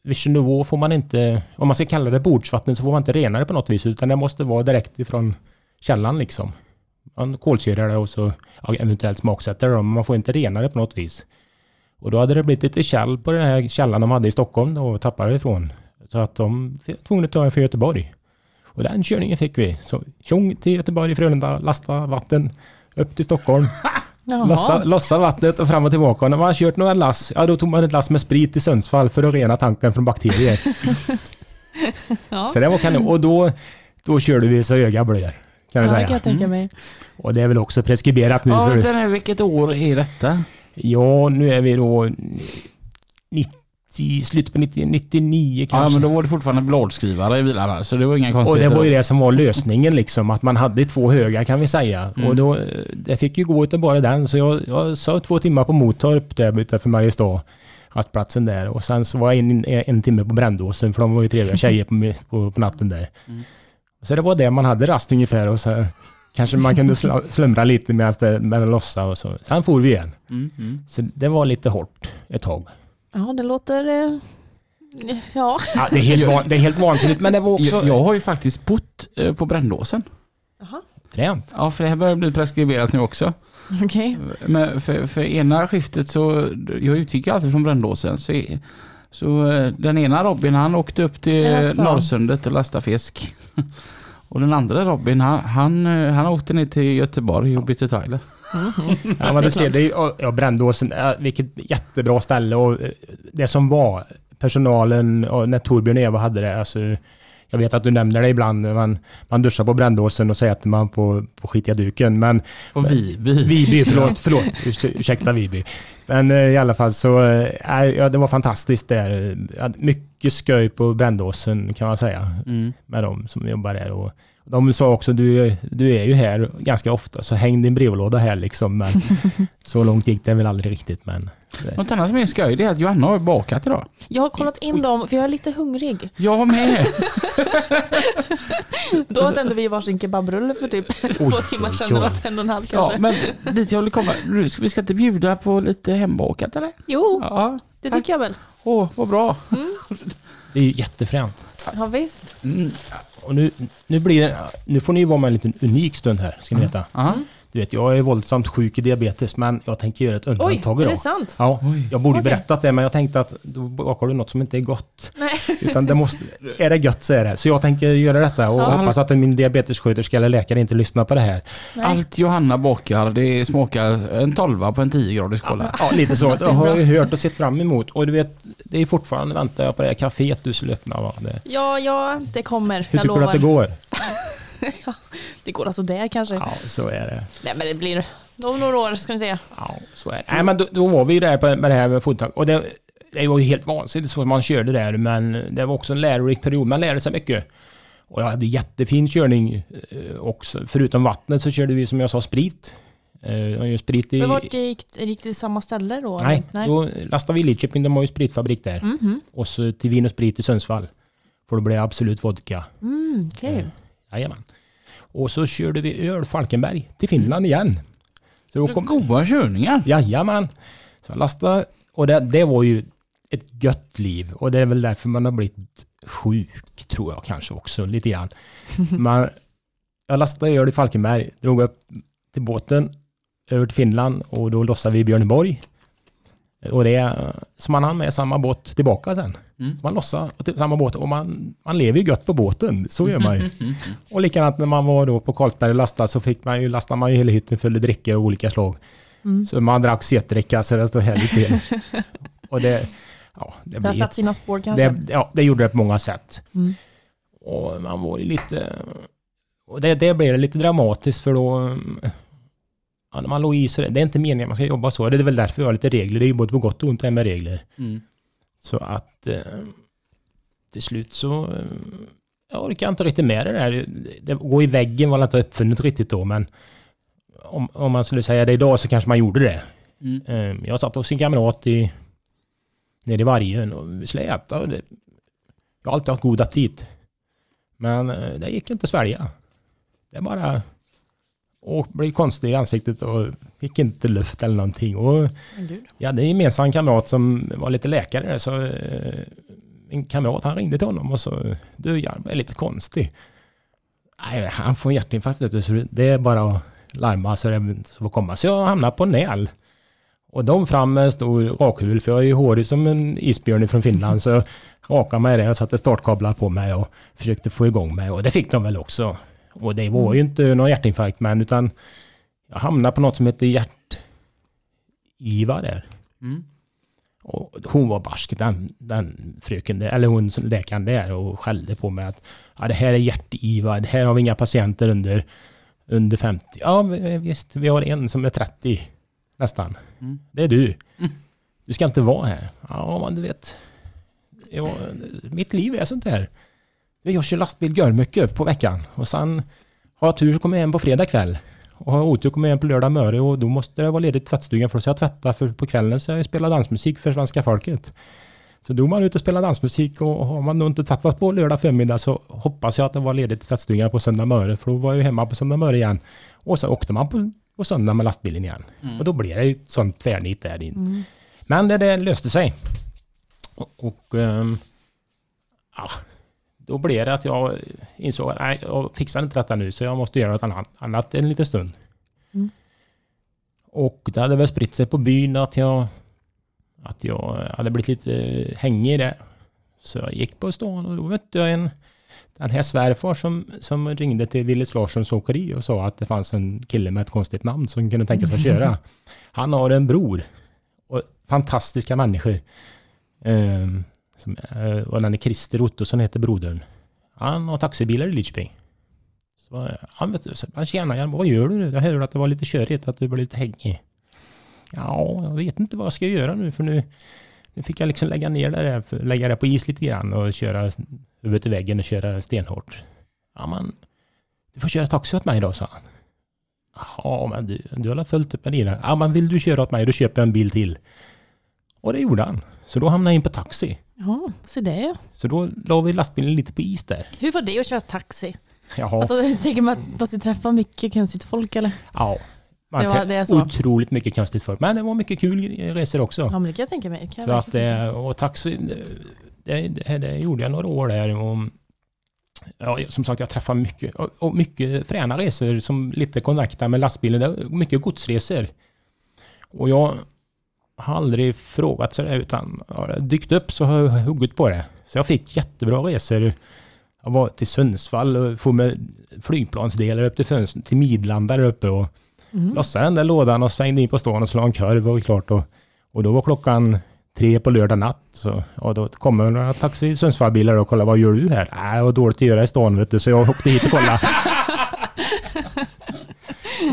Vision Nouveau får man inte, om man ska kalla det bordsvatten så får man inte rena det på något vis utan det måste vara direkt ifrån källan liksom. Man kolsyrar det och så ja, eventuellt smaksätter det men man får inte rena det på något vis. Och då hade det blivit lite käll på den här källan de hade i Stockholm då och tappade ifrån. Så att de var tvungna att ta den för Göteborg. Och den körningen fick vi. Så tjong till Göteborg, Frölunda, lasta vatten upp till Stockholm. Lossa, lossa vattnet och fram och tillbaka. Och när man har kört några lass, ja då tog man ett lass med sprit till Sundsvall för att rena tanken från bakterier. Ja. Så det var kanon. Och då, då körde vi så öga blöder. Kan Ja, vi det säga. kan jag tänka mig. Och det är väl också preskriberat nu. Ja, för, vänta nu, vilket år är detta? Ja, nu är vi då 90, slutet på 90, 99 Ja, kanske. men då var det fortfarande bladskrivare i bilarna, så det var inga Och konstigheter. det var ju det som var lösningen liksom, att man hade två höga kan vi säga. Mm. Och då, det fick ju gå utav bara den, så jag, jag sa två timmar på Motorp där utanför Mariestad, rastplatsen där. Och sen så var jag en, en timme på Brändåsen, för de var ju trevliga tjejer på, på, på natten där. Mm. Så det var det man hade rast ungefär och så kanske man kunde sl- slumra lite medan det med lossa och så. Sen for vi igen. Mm, mm. Så det var lite hårt ett tag. Ja, det låter... eh, Ja. Ja, det, är helt van, det är helt vansinnigt, men det var också Jag, jag har ju faktiskt bott eh, på Brändåsen. Jaha. fränt. Ja, för det här börjar bli preskriberat nu också. Okej. Men för, för ena skiftet så, jag utgick alltid från Brändåsen. Så, så eh, den ena Robin han åkte upp till Jaså. Norrsundet och lastade fisk. Och den andra Robin han, han, eh, han åkte ner till Göteborg och bytte trailer. Ja, men du ser, det är, ju- ja, Brändåsen, vilket jättebra ställe och eh, det som var personalen och när Torbjörn och Eva hade det, alltså, jag vet att du nämner det ibland, man, man duschar på Brändåsen och så äter man på, på skitiga duken, men Och vi, vi. Viby, förlåt, förlåt, Urs- ursäkta Viby. Men eh, i alla fall så, ja, det var fantastiskt där. Ja, Mycket skoj på Brändåsen kan man säga, Mm. med de som jobbar där. Och de sa också, du, du är ju här ganska ofta, så häng din brevlåda här liksom. Men så långt gick det väl aldrig riktigt, men... Något annat som är skoj det är att Johanna har bakat idag. Jag har kollat in dem för jag är lite hungrig. Jag med. Då åt vi varsin kebabrulle för typ två timmar oj, sedan. oj. En och en halv Ja, kanske. men dit jag vill komma. Vi ska inte bjuda på lite hembakat eller? Jo, Ja. det tycker jag väl. Åh, vad bra. Det är ju jättefränt. Ja, visst. Mm. Och nu, nu blir det, nu får ni vara med en liten unik stund här, ska ni veta. Ja. Du vet, jag är våldsamt sjuk i diabetes, men jag tänker göra ett Oj, undantag är idag. det sant? Ja, Oj. jag borde Okej. berättat det, men jag tänkte att då bakar du något som inte är gott. Nej. Utan det måste, är det gött så är det. Så jag tänker göra detta och Ja. hoppas att min diabetessköterska eller läkare inte lyssnar på det här. Nej. Allt Johanna bakar det smakar en tolva på en 10 graders skåla. Ja, lite så. Det har jag ju hört och sett fram emot. Och du vet, det är fortfarande väntar jag på det här kaféet du skulle öppna. Va? Det, Ja, ja, det kommer. hur jag tycker lovar. du att det går? Det går alltså där kanske. Ja, så är det. Nej, men det blir om några år ska ni se. Ja, så är det. Nej, men då, då var vi ju där med det här med foodtruck. Och det, det var ju helt vansinnigt så man körde där, men det var också en lärorik period. Man lärde sig mycket. Och jag hade jättefin körning eh, också. Förutom vattnet så körde vi som jag sa sprit. Eh, jag sprit i... Men vart gick, gick det till samma ställe då? Nej, eller? då lastade vi i Lidköping. De har ju spritfabrik där. Mhm. Och så till Vin och Sprit i Sundsvall. För det blev absolut vodka. Mm, okej. Jajamän. Och så körde vi öl Falkenberg till Finland igen. Så då kom, Goda körningar. jajamän. Så jag lastade, och det, det var ju ett gött liv. Och det är väl därför man har blivit sjuk, tror jag kanske också, lite grann. Man, jag lastade öl i Falkenberg, drog upp till båten över till Finland och då lossade vi i Björneborg. Och det, så man hann med samma båt tillbaka sen. Mm. Så man lossade till samma båt och man, man lever ju gött på båten, så gör man ju. Och likadant när man var då på Karlsberg och lastade så fick man ju, lastade man ju hela hytten full av drickor av olika slag. Mm. Så man drack sötdricka så det stod härligt till. och det, ja, det, Det har satt ett, sina spår kanske. det, ja, det gjorde det på många sätt. Mm. Och man var ju lite... Och det, det blev lite dramatiskt för då... Ja, när man låg i så det, det är inte meningen att man ska jobba så. Det är väl därför vi har lite regler. Det är ju både på gott och ont det här med regler. Mm. Så att eh, till slut så eh, jag orkar inte riktigt med det där. Det går i väggen var inte uppfunnet riktigt då, men om, om man skulle säga det idag så kanske man gjorde det. Mm. Eh, jag satt hos en kamrat i, nere i Vargön och vi skulle äta. Och det, jag har alltid haft god aptit. Men eh, det gick inte att svälja. Det bara och blev konstig i ansiktet och fick inte luft eller någonting. Och jag hade en gemensam kamrat som var lite läkare. Så eh, en kamrat han ringde till honom och så du jag är lite konstig. Nej, han får hjärtinfarkt så det är bara att larma så det får komma. Så jag hamnade på näl. Och de fram med en stor rakhuvud för jag är ju hårig som en isbjörn från Finland. Så rakade mig det och satte startkablar på mig och försökte få igång mig. Och det fick de väl också. Och det var ju inte någon hjärtinfarkt men utan jag hamnade på något som heter hjärt-IVA där. Mm. Och hon var barsk, den, den fröken, där, eller hon läkaren där och skällde på mig att ja, det här är hjärt-IVA, det här har vi inga patienter under, under 50. Ja vi- visst, vi har en som är 30 nästan. Mm. Det är du. Du ska inte vara här. Ja men du vet, ja, mitt liv är sånt här. Jag kör lastbil gör mycket på veckan och sen har jag tur så kommer jag hem på fredag kväll. Och har jag otur kommer jag hem på lördag morgon och då måste det vara ledigt i tvättstugan för då ska jag tvätta för på kvällen så jag spelar dansmusik för svenska folket. Så då är man ute och spelar dansmusik och har man nog inte tvättat på lördag förmiddag så hoppas jag att det var ledigt i tvättstugan på söndag morgon för då var jag ju hemma på söndag morgon igen. Och så åkte man på, på söndag med lastbilen igen. Och då blev det ett sånt tvärnit där in. Men det, det löste sig. Och, och ja, då blev det att jag insåg att nej, jag fixar inte detta nu så jag måste göra något annat, annat en liten stund. Mm. Och det hade väl spritt sig på byn att jag, att jag hade blivit lite hängig där. Så jag gick på stan och då mötte jag en, den här svärfar som, som ringde till Willys Larssons åkeri och sa att det fanns en kille med ett konstigt namn som kunde tänka sig att köra. Han har en bror. Och fantastiska människor. Ehm, som, eh, och den är Christer Ottosson heter brodern. Han har taxibilar i Lidköping. Så han vet du, så, han tjena, jag, vad gör du nu? Jag hörde att det var lite körigt, att du blev lite hängig. Ja, jag vet inte vad jag ska göra nu för nu, nu fick jag liksom lägga ner det där, lägga det på is lite grann och köra huvudet i väggen och köra stenhårt. Ja men, du får köra taxi åt mig då, sa han. Ja men du, du har väl följt upp med dina. Ja men vill du köra åt mig då köper jag en bil till. Och det gjorde han. Så då hamnade jag in på taxi. Ja, se det. Så då la vi lastbilen lite på is där. Hur var det att köra taxi? Jaha. Alltså, jag tänker man att man måste träffa mycket konstigt folk eller? ja. Man det var- det så. Otroligt mycket konstigt folk. Men det var mycket kul resor också. Ja, men det kan jag tänka mig. Kan så att det, och taxi, det, det, det gjorde jag några år där. Och, ja, som sagt, jag träffade mycket, och, mycket fräna resor som lite kontaktar med lastbilen. Mycket godsresor. Och jag har aldrig frågat sådär utan har det dykt upp så har jag huggit på det. Så jag fick jättebra resor. Jag var till Sundsvall och får med flygplansdelar upp till, Föns- till Midlanda där uppe och Mm. lossade den där lådan och svängde in på stan och slog en kurv och klart. Och, och då var klockan tre på lördag natt. Så, och då kommer några taxi Sundsvallbilar och kollar vad gör du här? Nej, det var dåligt att göra i stan vet du, så jag åkte hit och kollade.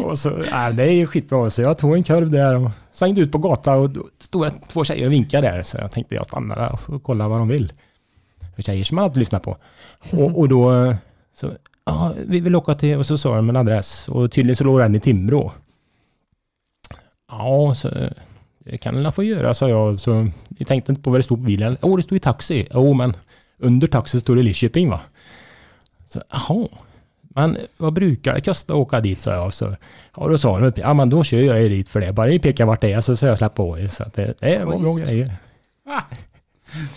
och så, äh, det är ju skitbra. Så jag tog en kurv där och svängde ut på gatan och då stod två tjejer och vinkade där. Så jag tänkte jag stannar där och kollar vad de vill. För tjejer som man alltid lyssnar på. Och, och då så, ja, vi vill åka till, och så sa de en adress. Och tydligen så låg den i Timrå. Ja, så det kan jag få göra, sa jag. Så jag tänkte inte på vad det stod på bilen. Åh, det stod i taxi. Jo, men under taxi står det Lidköping va? Så, jaha. Men vad brukar det kosta att åka dit, sa jag. Så, ja, då sa de, ja men då kör jag er dit för det. Bara ni pekar vart det är så ska jag släppa på er. Så det, det var bra grejer.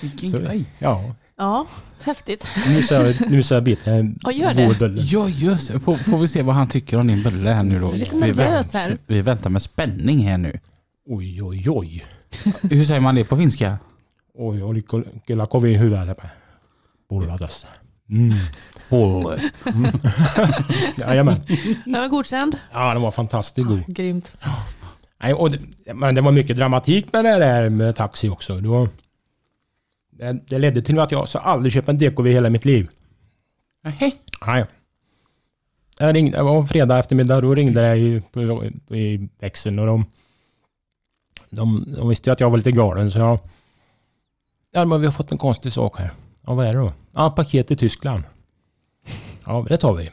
Vilken Så, grej. ja, Ja, häftigt. nu ska jag, nu ska jag bita en Ja, gör det. vår bulle. Ja just det. får, får vi se vad han tycker om din bulle här nu då. lite Vi nervös här. Vi väntar med spänning här nu. Oj, oj, oj. Hur säger man det på finska? Oj, oj, kyllä kovin hyvä tämä pulla tässä. Mm. Pulle. Mm. Jajamän. Den var godkänd. Ja, den var fantastiskt god. Grymt. Nej, och det, men det var mycket dramatik med det där med taxi också. Det, var, det, det ledde till att jag så aldrig köpt en DKV i hela mitt liv. Nej. Nej. Jag ringde, det var en fredag eftermiddag, då ringde jag i, på, i växeln och de, de, de visste ju att jag var lite galen så jag... Ja men vi har fått en konstig sak här. Ja vad är det då? Ja paket till Tyskland. Ja det tar vi.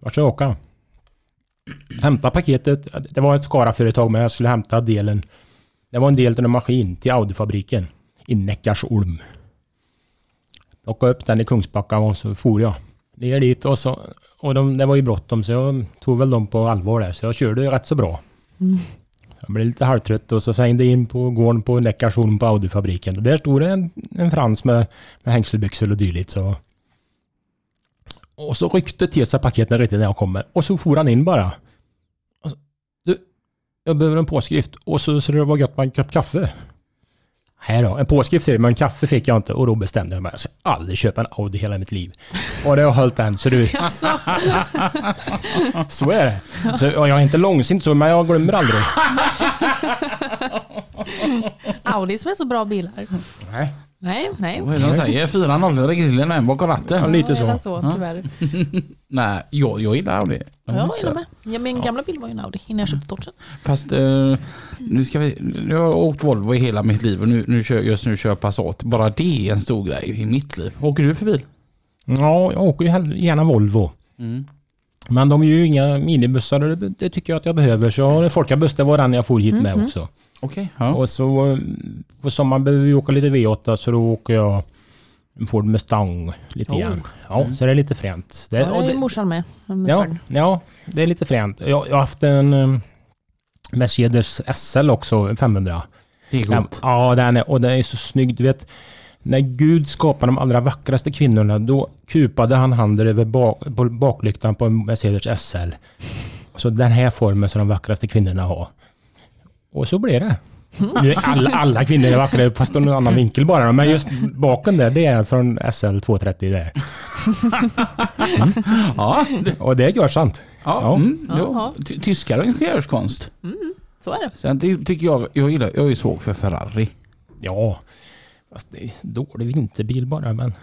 Vart ska jag åka? Hämta paketet. Det var ett Skara-företag men jag skulle hämta delen. Det var en del till en maskin till Audi-fabriken i Neckarsulm. Plockade upp den i Kungsbacka och så for jag ner dit och så och de, det var ju bråttom så jag tog väl dem på allvar där så jag körde rätt så bra. Mm. Jag blev lite halvtrött och så svängde in på gården på Neckarsulm på Audi-fabriken. Och där stod det en, en frans med, med hängselbyxor och dylikt. Så. Och så ryckte till sig paketen riktigt när jag kommer. Och så for han in bara. Så, du, jag behöver en påskrift. Och så, skulle det vara gött med en kopp kaffe. Här då, en påskrift säger men kaffe fick jag inte och då bestämde jag mig. Jag ska aldrig köpa en Audi hela mitt liv. Och det har hållit än så du, så är det. Så, jag är inte långsint så men jag glömmer aldrig. Audi som är så bra bilar. Nej, Nej, nej. Vad är det de säger? Fyra nollor i grillen och en bakom ja, ratten. lite Eller så. så, tyvärr. Nej, jag, jag gillar Audi. Ja, jag gillar med. Ja, min gamla bil var ju en Audi innan jag köpte Dodgen. Fast eh, nu ska vi, nu har jag åkt Volvo i hela mitt liv och nu, nu kör, just nu kör jag Passat. Bara det är en stor grej i mitt liv. Åker du för bil? Ja, jag åker gärna Volvo. Mm. Men de är ju inga minibussar och det, det tycker jag att jag behöver. Så jag har en folkabuss, det var den jag for hit med också. Okej. ja. Och så på sommaren behöver vi åka lite V8 så då åker jag en Ford Mustang lite Oh. grann. Ja, så det är lite fränt. Det, Ja, och det är morsan med. Ja, Mustang. ja, det är lite fränt. Jag, jag har haft en eh, Mercedes SL också, en 500. Det är Den, gott. ja, den är, och den är så snygg. Du vet, när Gud skapade de allra vackraste kvinnorna, då kupade han handen över bak, baklyktan på en Mercedes SL. Så den här formen som de vackraste kvinnorna har. Och så blev det. Nu är alla, alla kvinnor är vackra, fast har en annan vinkel bara. Men just baken där, det är från SL 230 där. Ja, det, Och det är sant. ja, Ja. Mm, ja. Tyskar har ingenjörskonst. Så är det. Sen tycker jag, jag gillar, jag är ju svag för Ferrari. Ja, fast det är dålig vinterbil bara. Men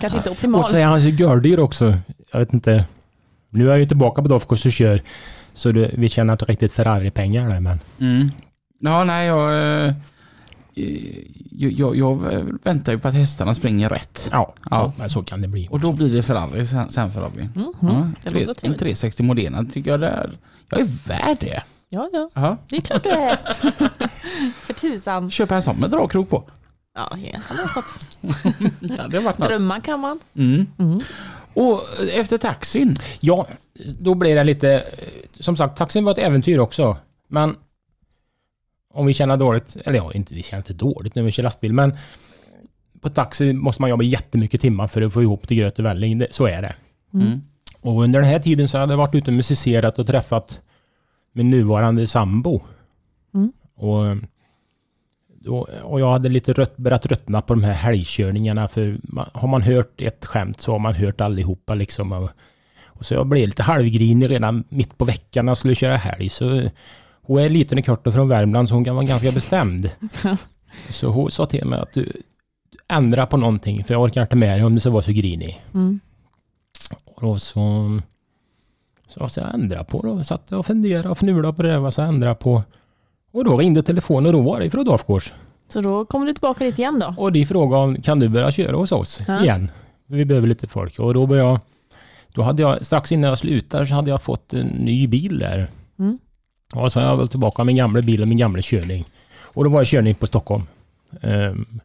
Kanske inte Och optimal. så är han så gördyr också. Jag vet inte. Nu är jag ju tillbaka på Dofkos och kör. Så det, vi tjänar inte riktigt Ferrari-pengar där men. Mm. Ja, nej, jag, eh, jag, jag, jag väntar ju på att hästarna springer rätt. Ja, Ja. ja. men så kan det bli. Och då blir det Ferrari sen, sen för Robin. Mhm. Ja, Det tre, en trevligt. 360 Modena tycker jag det är. Jag är värd det. Ja, ja. Ja. Det är klart du är. För tusan. Köpa en sån med dragkrok på. Ja, det hade. Ja, varit något. Drömma kan man. Mm. Mm. Och efter taxin. Ja, då blir det lite... Som sagt, taxin var ett äventyr också. Men om vi känner dåligt, eller ja, inte, vi känner inte dåligt när vi kör lastbil, men på taxi måste man jobba jättemycket timmar för att få ihop till gröt och välling. Så är det. Mm. Och under den här tiden så hade jag varit ute och musicerat och träffat min nuvarande sambo. Mm. Och, och jag hade lite rött, börjat tröttna på de här helgkörningarna. För man, har man hört ett skämt så har man hört allihopa liksom. Och, och så jag blev lite halvgrinig redan mitt på veckan när jag skulle köra helg. Så hon är liten och kort och från Värmland så hon kan vara ganska bestämd. så hon sa till mig att du, du ändrar på någonting för jag orkar inte med dig om du ska vara så grinig. Mm. Och då så... Så jag ändra på då? Satt jag och funderade och fnulade på det. Vad ska jag ändra på? Och då ringde telefonen och då var det från Dafgårds. Så då kommer du tillbaka dit igen då? Och de frågade om kan du börja köra hos oss Ja. igen? Vi behöver lite folk. Och då började jag... Då hade jag, strax innan jag slutade så hade jag fått en ny bil där. Mm. Och så har jag väl tillbaka min gamla bil och min gamla körning. Och då var det körning på Stockholm. Ehm,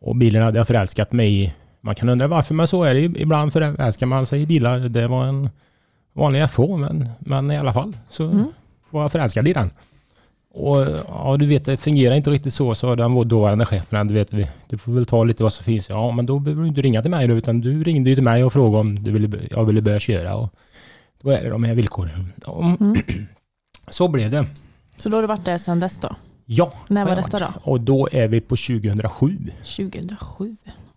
Och bilen hade jag förälskat mig i. Man kan undra varför, men så är det. Ibland förälskar man sig i bilar. Det var en vanlig FH, men, men i alla fall så Mm. var jag förälskad i den. Och ja, du vet, det fungerar inte riktigt så, sa den dåvarande chefen. Du vet, vi- du får väl ta lite vad som finns. Ja, men då behöver du inte ringa till mig då, utan du ringde ju till mig och frågade om du ville, jag ville börja köra. Och då är det de här villkoren. Ja, Mm. Så blev det. Så då har du varit där sedan dess då? Ja. När var detta då? Och då är vi på 2007. 2007.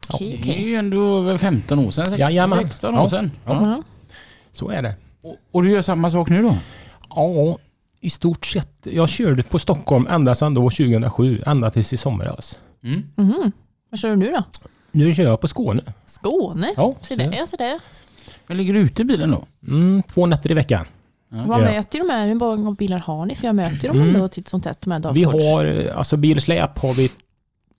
Ja, Okej, Det är ju ändå över 15 år sedan. 16, Jajamän. 16 Ja. år sedan. Ja. Ja. Så är det. Och, och du gör samma sak nu då? Ja, i stort sett. Jag körde på Stockholm ända sedan då 2007, ända tills i somras. Mm. Mhm. Vad kör du nu då? Nu kör jag på Skåne. Skåne? Ja, Se så- det, se det. Men ligger du ute i bilen då? Mm, två nätter i veckan. Vad Ja. möter de här? Hur många bilar har ni? För jag möter dem Mm. ändå titt som tätt med Vi har, alltså bilsläp har vi,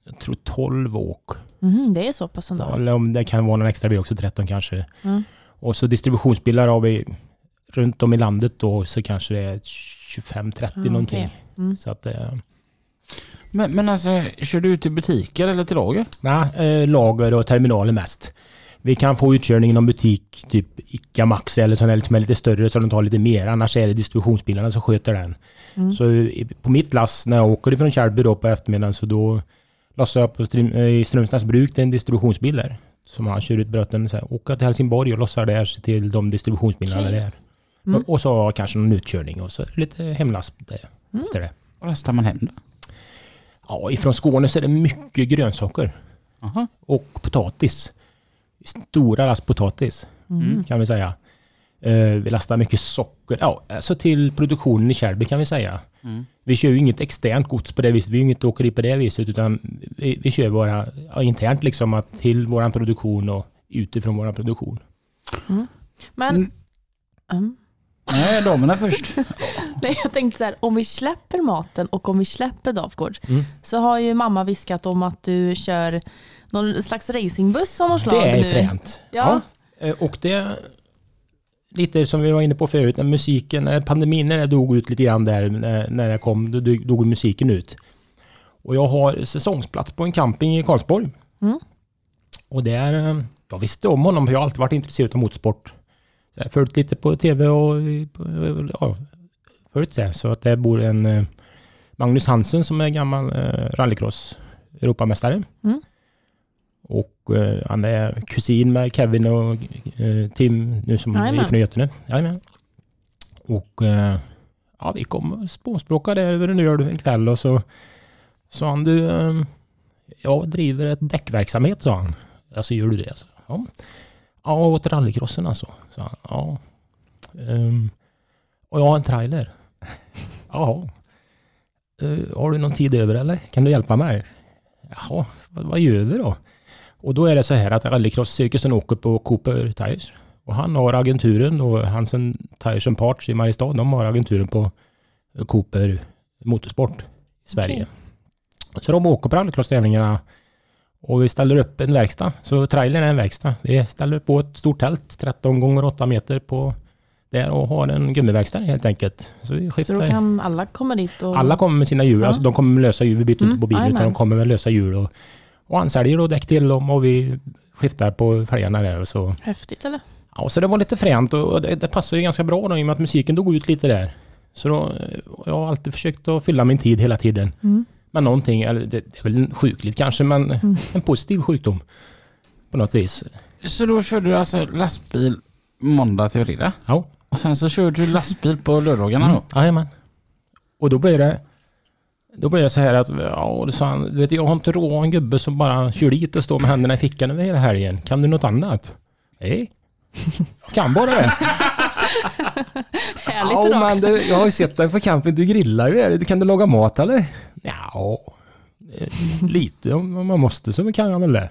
jag tror 12 åk. Mhm, det är så pass ändå. Eller om det kan vara någon extra bil också, 13 kanske. Mm. Och så distributionsbilar har vi runt om i landet då, så kanske det är 25-30 Ah, någonting. okej. Mm. Så att, eh, Men, men alltså, kör du ut till butiker eller till lager? nej, eh, lager och terminaler mest. Vi kan få utkörning inom butik, typ Ica Maxi eller här som är lite större så de tar lite mer. Annars är det distributionsbilarna som sköter den. Mm. Så på mitt lass när jag åker ifrån Kärrby då på eftermiddagen så då lassar jag på Strim, eh, i Strömsnäs bruk, det är en distributionsbil där. Som han kör ut bröten, så här, åker till Helsingborg och lossar där till de distributionsbilarna Okej. där. Mm. Och, så kanske någon utkörning och så lite hemlast där, Mm. efter det. Vad lastar man hem då? Ja, ifrån Skåne så är det mycket grönsaker Aha. och potatis. Stora last potatis Mm. kan vi säga. Eh, vi lastar mycket socker, ja, alltså till produktionen i Kärrby kan vi säga. Mm. Vi kör ju inget externt gods på det viset. Vi är ju inget åkeri på det viset utan vi, vi kör bara ja, internt liksom att till våran produktion och utifrån våran produktion. Men, Mm. Nej, damerna först. nej, jag tänkte så här, om vi släpper maten och om vi släpper Dafgård Mm. så har ju mamma viskat om att du kör någon slags racingbuss av något slag Det är nu. fränt. Ja. Eh, Och det lite som vi var inne på förut, när musiken, när pandemin när det dog ut lite grann där när, när det kom, då dog dog musiken ut. Och jag har säsongsplats på en camping i Karlsborg. Mm. Och där, eh, jag visste om honom för jag har alltid varit intresserad av motorsport. Så jag har följt lite på tv och ja, följt så här. Så att det bor en eh, Magnus Hansen som är gammal eh, rallycross Europamästare. Mm. Och eh, han är kusin med Kevin och eh, Tim nu som är Jajamän. från Götene. Jajamän. Och eh, ja, vi kom och spånspråkade över en öl en kväll och så sa han du, eh, jag driver ett däckverksamhet sa han. Alltså gör du det? Alltså, ja. Ja, åt rallycrossen alltså. Han. Ja. Ehm, och jag har en trailer. Jaha. Eh, har du någon tid över eller? Kan du hjälpa mig? Jaha, vad, vad gör vi då? Och då är det så här att rallycross-cirkusen åker på Cooper Tires. Och han har agenturen och Hansen Tires and Parts i Mariestad, de har agenturen på Cooper Motorsport i Sverige. Så de åker på rallycross-tävlingarna och vi ställer upp en verkstad. Så trailern är en verkstad. Vi ställer på ett stort tält, 13 gånger 8 meter på där och har en gummiverkstad helt enkelt. Så vi Så då kan alla komma dit och... Alla kommer med sina hjul, Ja. alltså de kommer med lösa hjul. Vi byter Mm, inte på bilen utan de kommer med lösa hjul. Och, och han säljer då däck till dem och vi skiftar på fälgarna där och så. Häftigt eller? Ja, så det var lite fränt och det, det passar ju ganska bra då i och med att musiken dog ut lite där. Så då, jag har alltid försökt att fylla min tid hela tiden Mm. Med någonting, eller det, det är väl sjukligt kanske, men Mm. en positiv sjukdom. På något vis. Så då kör du alltså lastbil måndag till fredag? Ja. Och sen så kör du lastbil på lördagarna Mm. då? Jajamän. Och då blir det då blir det så här att, ja, det sa han, du vet, jag har inte råd en gubbe som bara kör dit och står med händerna i fickan över hela helgen. Kan du något annat? Nej. Jag kan bara det. Härligt Ja, men du, jag har ju sett dig på campen, du grillar ju. där. Kan du laga mat eller? Ja, lite om man måste så kan jag väl det.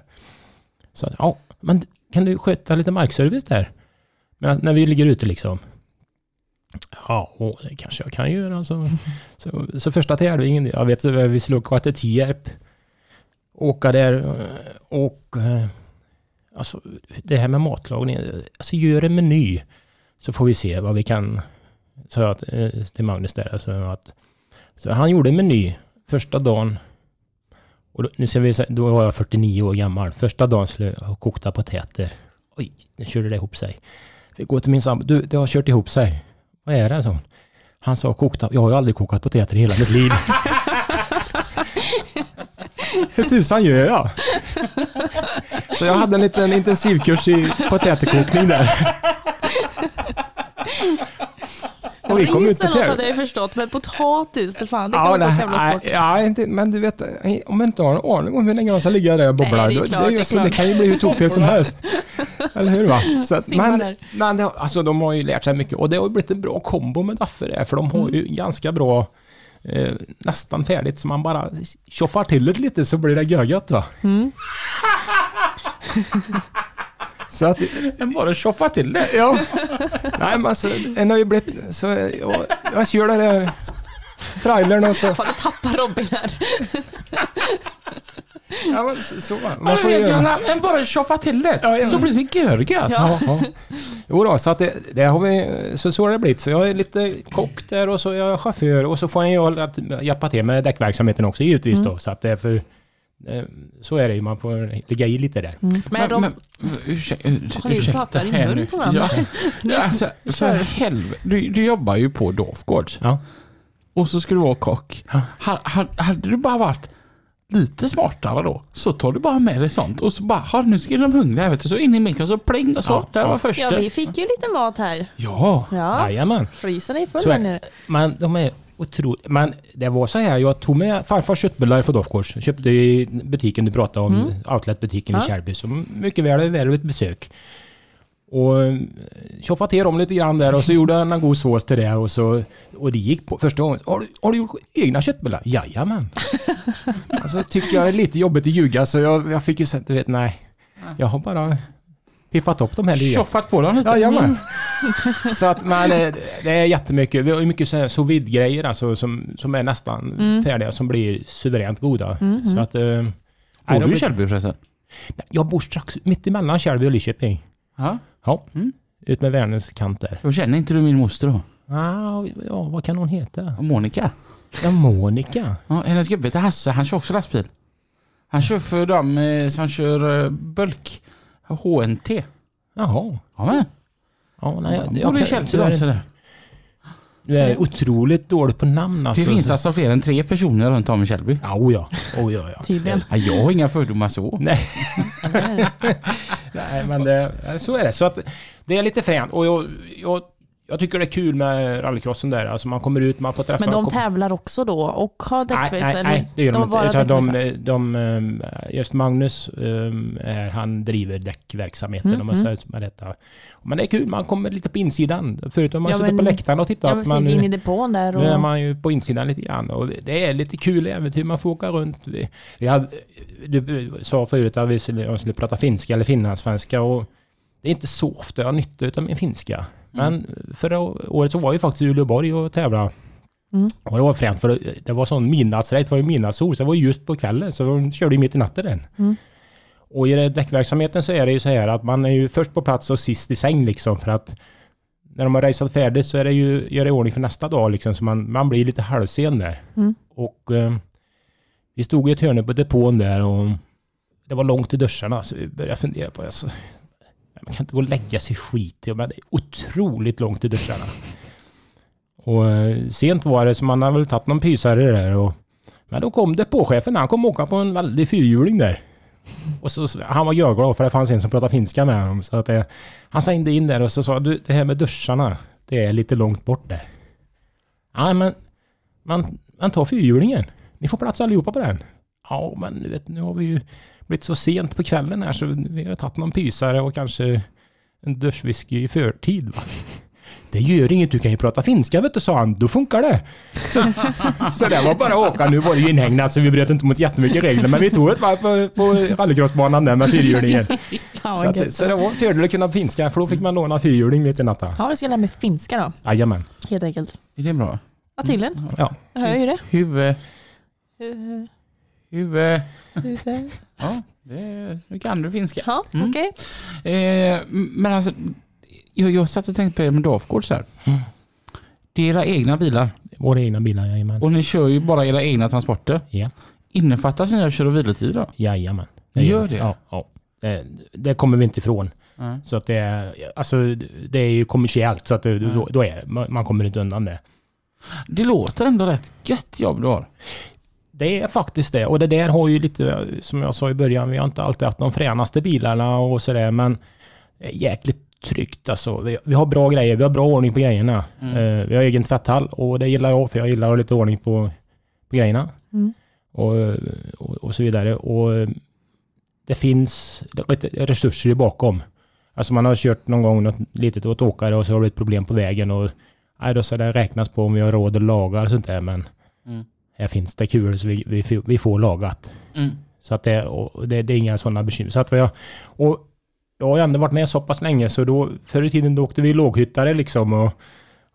Så, ja, men kan du sköta lite markservice där? Men när vi ligger ute liksom. Ja, åh, det kanske jag kan göra. Så, så, så första tävlingen, jag vet att vi åka till Tierp. Åka där och eh, alltså det här med matlagning, alltså gör en meny så får vi se vad vi kan sa jag till Magnus där. Alltså att, så han gjorde en meny första dagen. Och då, nu ska vi, se- då var jag 49 år gammal. Första dagen skulle jag ha kokta potäter. Oj, nu körde det ihop sig. Fick gå till min sambo. Du, det har kört ihop sig. Vad är det? Så? Han sa kokta. Jag har ju aldrig kokat potäter i hela mitt liv. Hur tusan gör jag? Så jag hade en liten intensivkurs i potäterkokning där. Och vi kom eller till hade jag förstått, men potatis, det fan, det kan Ja, inte vara så jävla svårt. ja, inte, men du vet, om man inte har en aning om hur länge de ska ligga där och bobbla, Nej, det det, det det klart. kan ju bli hur tokfel som helst. Eller hur va? Så att, men men det, alltså, de har ju lärt sig mycket och det har blivit en bra kombo med Daffe där, för de har Mm. ju ganska bra eh, nästan färdigt så man bara tjoffar till det lite så blir det görgött va. Mm. så att, En bara tjoffa till det. ja. Nej men alltså, en har ju blivit, så jag, jag kör den där trailern och så, Fan, jag tappar Robin här. Ja men så, så Man man får ju vet göra. en bara tjoffa till det. Ja, ja. Så blir det görgött. Ja. Ja, ja. Jo då, så att det, det har vi, så, så har det blivit. Så jag är lite kock där och så är jag chaufför och så får jag att hjälpa till med däckverksamheten också givetvis då. Så att det är för, eh, så är det ju, man får ligga i lite där. Men de, ursäkta, Håller ju ursäkta pratar i nu. på varandra. Ja, alltså, för helvete. Du, du jobbar ju på Dovgårds. Ja. Och så ska du vara kock. Ja. Ha, ha, hade du bara varit lite smartare då, så tar du bara med dig sånt och så bara, nu ska de hungriga, vet du, så in i mikron så pling och så. Ja, där ja. var första. ja, vi fick ju lite mat här. Ja. Ja, Jajamän. frysen är full Så nere. Men de är otroligt. Men det var så här, jag tog med farfars köttbullar från Dofgårds. Köpte i butiken du pratade om, outletbutiken Ja. i Kärrby. Som mycket väl är värd ett besök. Och eh, tjoffade till dem lite grann där och så gjorde han en god sås till det och så... Och det gick på första gången. Har du, har du gjort egna köttbullar? Jajamän. alltså tycker jag det är lite jobbigt att ljuga så jag, jag fick ju säga, du vet, nej. Jag har bara piffat upp de här lite. Tjoffat på dem lite. Jajamän. Så att men det, det är jättemycket. Vi har ju mycket så här sous vide grejer alltså som, som är nästan Mm. färdiga som blir suveränt goda. Mhm. Så att... Eh, nej, Bor du i Källby förresten? Jag bor strax mitt emellan Kärrby och Lidköping. Ja. Ja. Mm. Ut med Värnens kant där. Då känner inte du min moster då? Ah, ja, vad kan hon heta? Monica? Ja, Monica. Ja, hennes gubbe heter Hasse, han kör också lastbil. Han kör för dem eh, som kör eh, bulk. HNT. Jaha. Ja men. Ja, nej, jag, jag, då, så inte- där. Du är otroligt dålig på namn alltså. Det finns alltså fler än tre personer runt om i Källby. Ja, oh, ja. Oh, ja, ja. Tydligen. Ja, jag har inga fördomar så. Nej. Nej, men det, så är det. Så att det är lite fränt. Och jag, jag, jag tycker det är kul med rallycrossen där. Alltså man kommer ut, man får träffa... Men de tävlar också då och har Nej, däckvis? nej, eller? nej, det gör de, bara inte. Utan de, de, ehm, just Magnus, ehm, är, han driver däckverksamheten Mm, om man säger med detta. Men det är kul, man kommer lite på insidan. Förut har man Ja, suttit på läktaren och tittat. Ja, precis. man, in i depån där. nu är Och, man ju på insidan lite grann och det är lite kul äventyr. Man får åka runt. Vi, vi hade, du sa förut att vi skulle, jag skulle prata finska eller finlandssvenska och det är inte så ofta jag har nytta av min finska. Men förra året så var jag faktiskt Uleåborg och tävlade. Mm. Och det var fränt för det, det var sån midnattsrace, det var ju midnattssol så det var just på kvällen så de körde ju mitt i natten den. Mm. Och i det- däckverksamheten så är det ju så här att man är ju först på plats och sist i säng liksom för att när de har raceat färdigt så är det ju göra i ordning för nästa dag liksom så man, man blir lite halvsen där. Mm. Och eh, vi stod i ett hörn på depån där och det var långt till duscharna så vi började fundera på alltså, man kan inte gå och lägga sig skit i men det är otroligt långt till duscharna. Och eh, sent var det så man har väl tagit någon pysare där och men då kom depåchefen, han kom åka på en väldig fyrhjuling där. Och så, han var görglad för det fanns en som pratade finska med honom. Så att det, han svängde in där och så sa du, det här med duscharna, det är lite långt bort där. Ja, men man, man tar fyrhjulingen. Ni får plats allihopa på den. Ja, men du vet, nu har vi ju blivit så sent på kvällen här så vi har tagit någon pysare och kanske en duschwhisky i förtid va. Det gör inget, du kan ju prata finska vet du, sa han. Då funkar det. Så, så det var bara att åka. Nu var det ju inhägnat så vi bröt inte mot jättemycket regler. Men vi tog ett varv på, på rallycrossbanan där med fyrhjulingen. Så, att, så det var en fördel att kunna finska för då fick man låna fyrhjuling mitt i natten. Ja, du ska lära mig finska då, Jajamän. helt enkelt. Är det bra? Ja, tydligen. Ja. Jag hör ju det. Huvud, huvud. Ja, det, nu kan du finska. Ja, Mm. okej. Eh, men alltså, jag, jag satt och tänkte på det med Dafgård så här. Mm. Det är era egna bilar Våra egna bilar, jajamän. och ni kör ju bara era egna transporter. Ja. Innefattas nya kör och vilotider då? Jajamän. Det gör det? Ja. ja. Det, det kommer vi inte ifrån. Nej. Så att det är, alltså, det är ju kommersiellt så att det, Mm. då, då är man, man kommer inte undan det. Det låter ändå rätt gött jobb du har. Det är faktiskt det. Och det där har ju lite, som jag sa i början, vi har inte alltid haft de fränaste bilarna och sådär, men det är jäkligt tryggt alltså. Vi, vi har bra grejer, vi har bra ordning på grejerna. Mm. Eh, vi har egen tvätthall och det gillar jag, för jag gillar att ha lite ordning på, på grejerna. Mm. Och, och, och så vidare. Och det finns resurser i bakom. Alltså man har kört någon gång något litet åt åkare och så har det ett problem på vägen och nej, då ska det räknas på om vi har råd att laga och sånt där, men Mm. Här finns det kul så vi, vi, får- vi får lagat. Mm. Så att det, och det, det är inga sådana bekymmer. Så att har, och jag har ändå varit med så pass länge så då, förr i tiden då åkte vi låghyttare liksom och,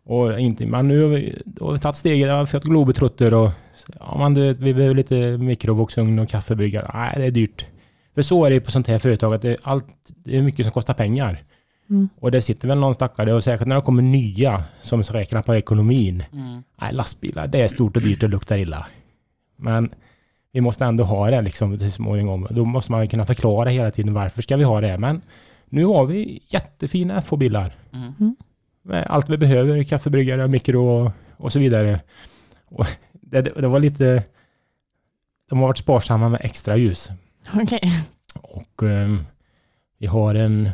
och inte, men nu har vi, har vi tagit steget, jag har fått globetrotter och ja man du vi behöver lite mikrovågsugn och kaffebryggare. Nej, det är dyrt. För så är det på sånt här företag att det, allt, det är mycket som kostar pengar. Mm. Och det sitter väl någon stackare och säkert när det kommer nya som räknar på ekonomin. Mm. Nej, lastbilar, det är stort och dyrt och luktar illa. Men vi måste ändå ha det liksom till småningom. Då måste man kunna förklara hela tiden varför ska vi ha det. Men nu har vi jättefina FH-bilar. Mm. Med allt vi behöver, kaffebryggare, mikro och, och så vidare. Och det, det, var lite... De har varit sparsamma med extra ljus. Okej. Och ehm, vi har en,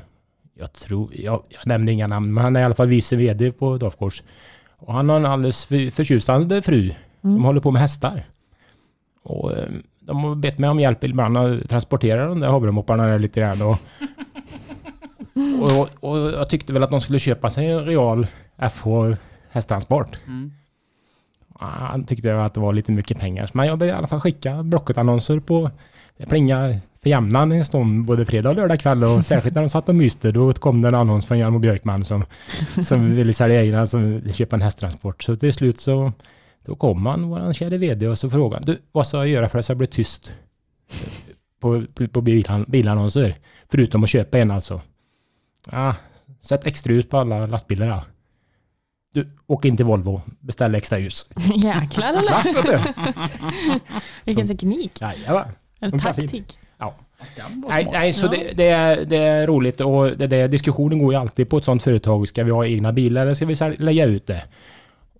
jag tror, jag, jag nämnde inga namn, men han är i alla fall vice vd på Dafgårds. Och han har en alldeles för, förtjusande fru som Mm. håller på med hästar. Och ehm, de har bett mig om hjälp ibland att transportera de där havremopparna lite grann. Och, och, och jag tyckte väl att de skulle köpa sig en real FH hästtransport. Mm. Han tyckte att det var lite mycket pengar. Men jag började i alla fall skicka Blocket-annonser på... Det plingade för jämnan en stund både fredag och lördag kväll och särskilt när de satt och myste då kom det en annons från Jarmo Björkman som, som ville sälja egna, som köpa en hästtransport. Så till slut så då kom han, våran kära vd, och så frågade han, du vad ska jag göra för att det ska bli tyst på, på, på bil, bilannonser? Förutom att köpa en alltså. Ah, sätt extra ljus på alla lastbilar då. Du, åk in till Volvo, beställ extra ljus. Jäklar eller? Vilken teknik. Jajamän. Eller taktik. Nej, nej så Ja. det, det, är, det är roligt och det, det, diskussionen går ju alltid på ett sånt företag. Ska vi ha egna bilar eller ska vi lägga ut det?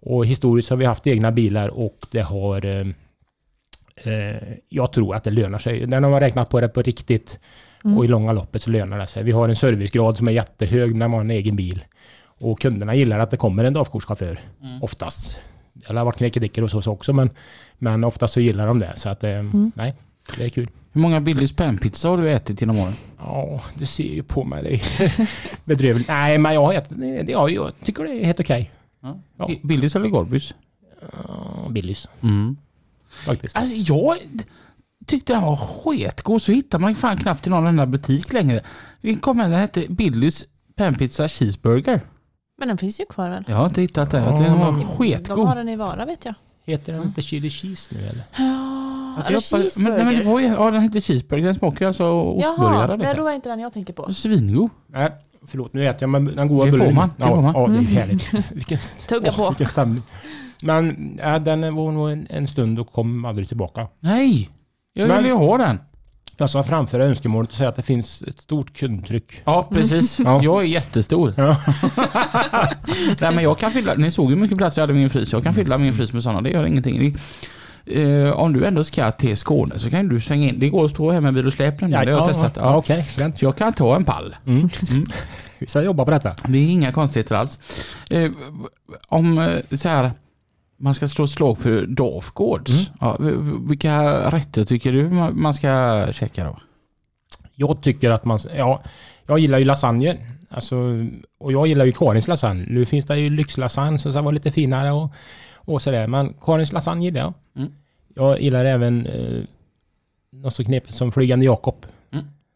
Och historiskt har vi haft egna bilar och det har... Eh, eh, jag tror att det lönar sig. När de har räknat på det på riktigt Mm. och i långa loppet så lönar det sig. Vi har en servicegrad som är jättehög när man har en egen bil. Och kunderna gillar att det kommer en dagkortschaufför. Oftast. Det har varit knäckedickor hos oss också men, men oftast så gillar de det. Så att eh, nej, det är kul. Hur många Billys panpizza har du ätit genom åren? Ja, du ser ju på mig. Det är bedrövligt. Nej, men jag, har ätit- ja, jag tycker det är helt okej. Ja. I- Billys eller Gorbys? Ja, Billys, Mm. faktiskt. Alltså jag tyckte den var sketgod så hittar man fan knappt i någon enda butik längre. Det kom en, den hette Billys panpizza cheeseburger. Men den finns ju kvar väl? Jag har inte hittat den. Jag tyckte den var De har den i Vara vet jag. Heter den inte chili cheese nu eller? Ja, eller jag bara- men, nej, men det cheeseburger. var ju, ja den hette cheeseburger. Den smakar alltså ostburgare. Jaha, det lite. var inte den jag tänker på. Svingod. Nej, förlåt. Nu äter jag med den goda Det får man, det ja, får man. Ja, det är härligt. Vilken, Tugga åh, på. vilken stämning. Men ja, den var nog en, en stund och kom aldrig tillbaka. Nej! Jag Men- vill ju ha den. Jag ska framföra önskemålet och säga att det finns ett stort kundtryck. Ja, precis. Ja. Jag är jättestor. Ja. Nej, men jag kan fylla, ni såg hur mycket plats jag hade i min frys. Jag kan fylla min frys med sådana, det gör ingenting. Det, eh, om du ändå ska till Skåne så kan du svänga in. Det går att stå här med bil och släp nämligen. det har jag testat. Ja, Ja. Fränt. Så jag kan ta en pall. Mm. Vi ska jobba på detta. Det är inga konstigheter alls. Eh, om eh, så här, man ska slå ett slag för Dafgårds. Mm. Ja, vilka rätter tycker du man man ska käka då? Jag tycker att man... Ja, jag gillar ju lasagne. Alltså, och jag gillar ju Karins lasagne. Nu finns det ju lyxlasagne som ska vara lite finare och, och sådär. Men Karins lasagne gillar jag. Mm. Jag gillar även eh, något så knepigt som Flygande Jakob.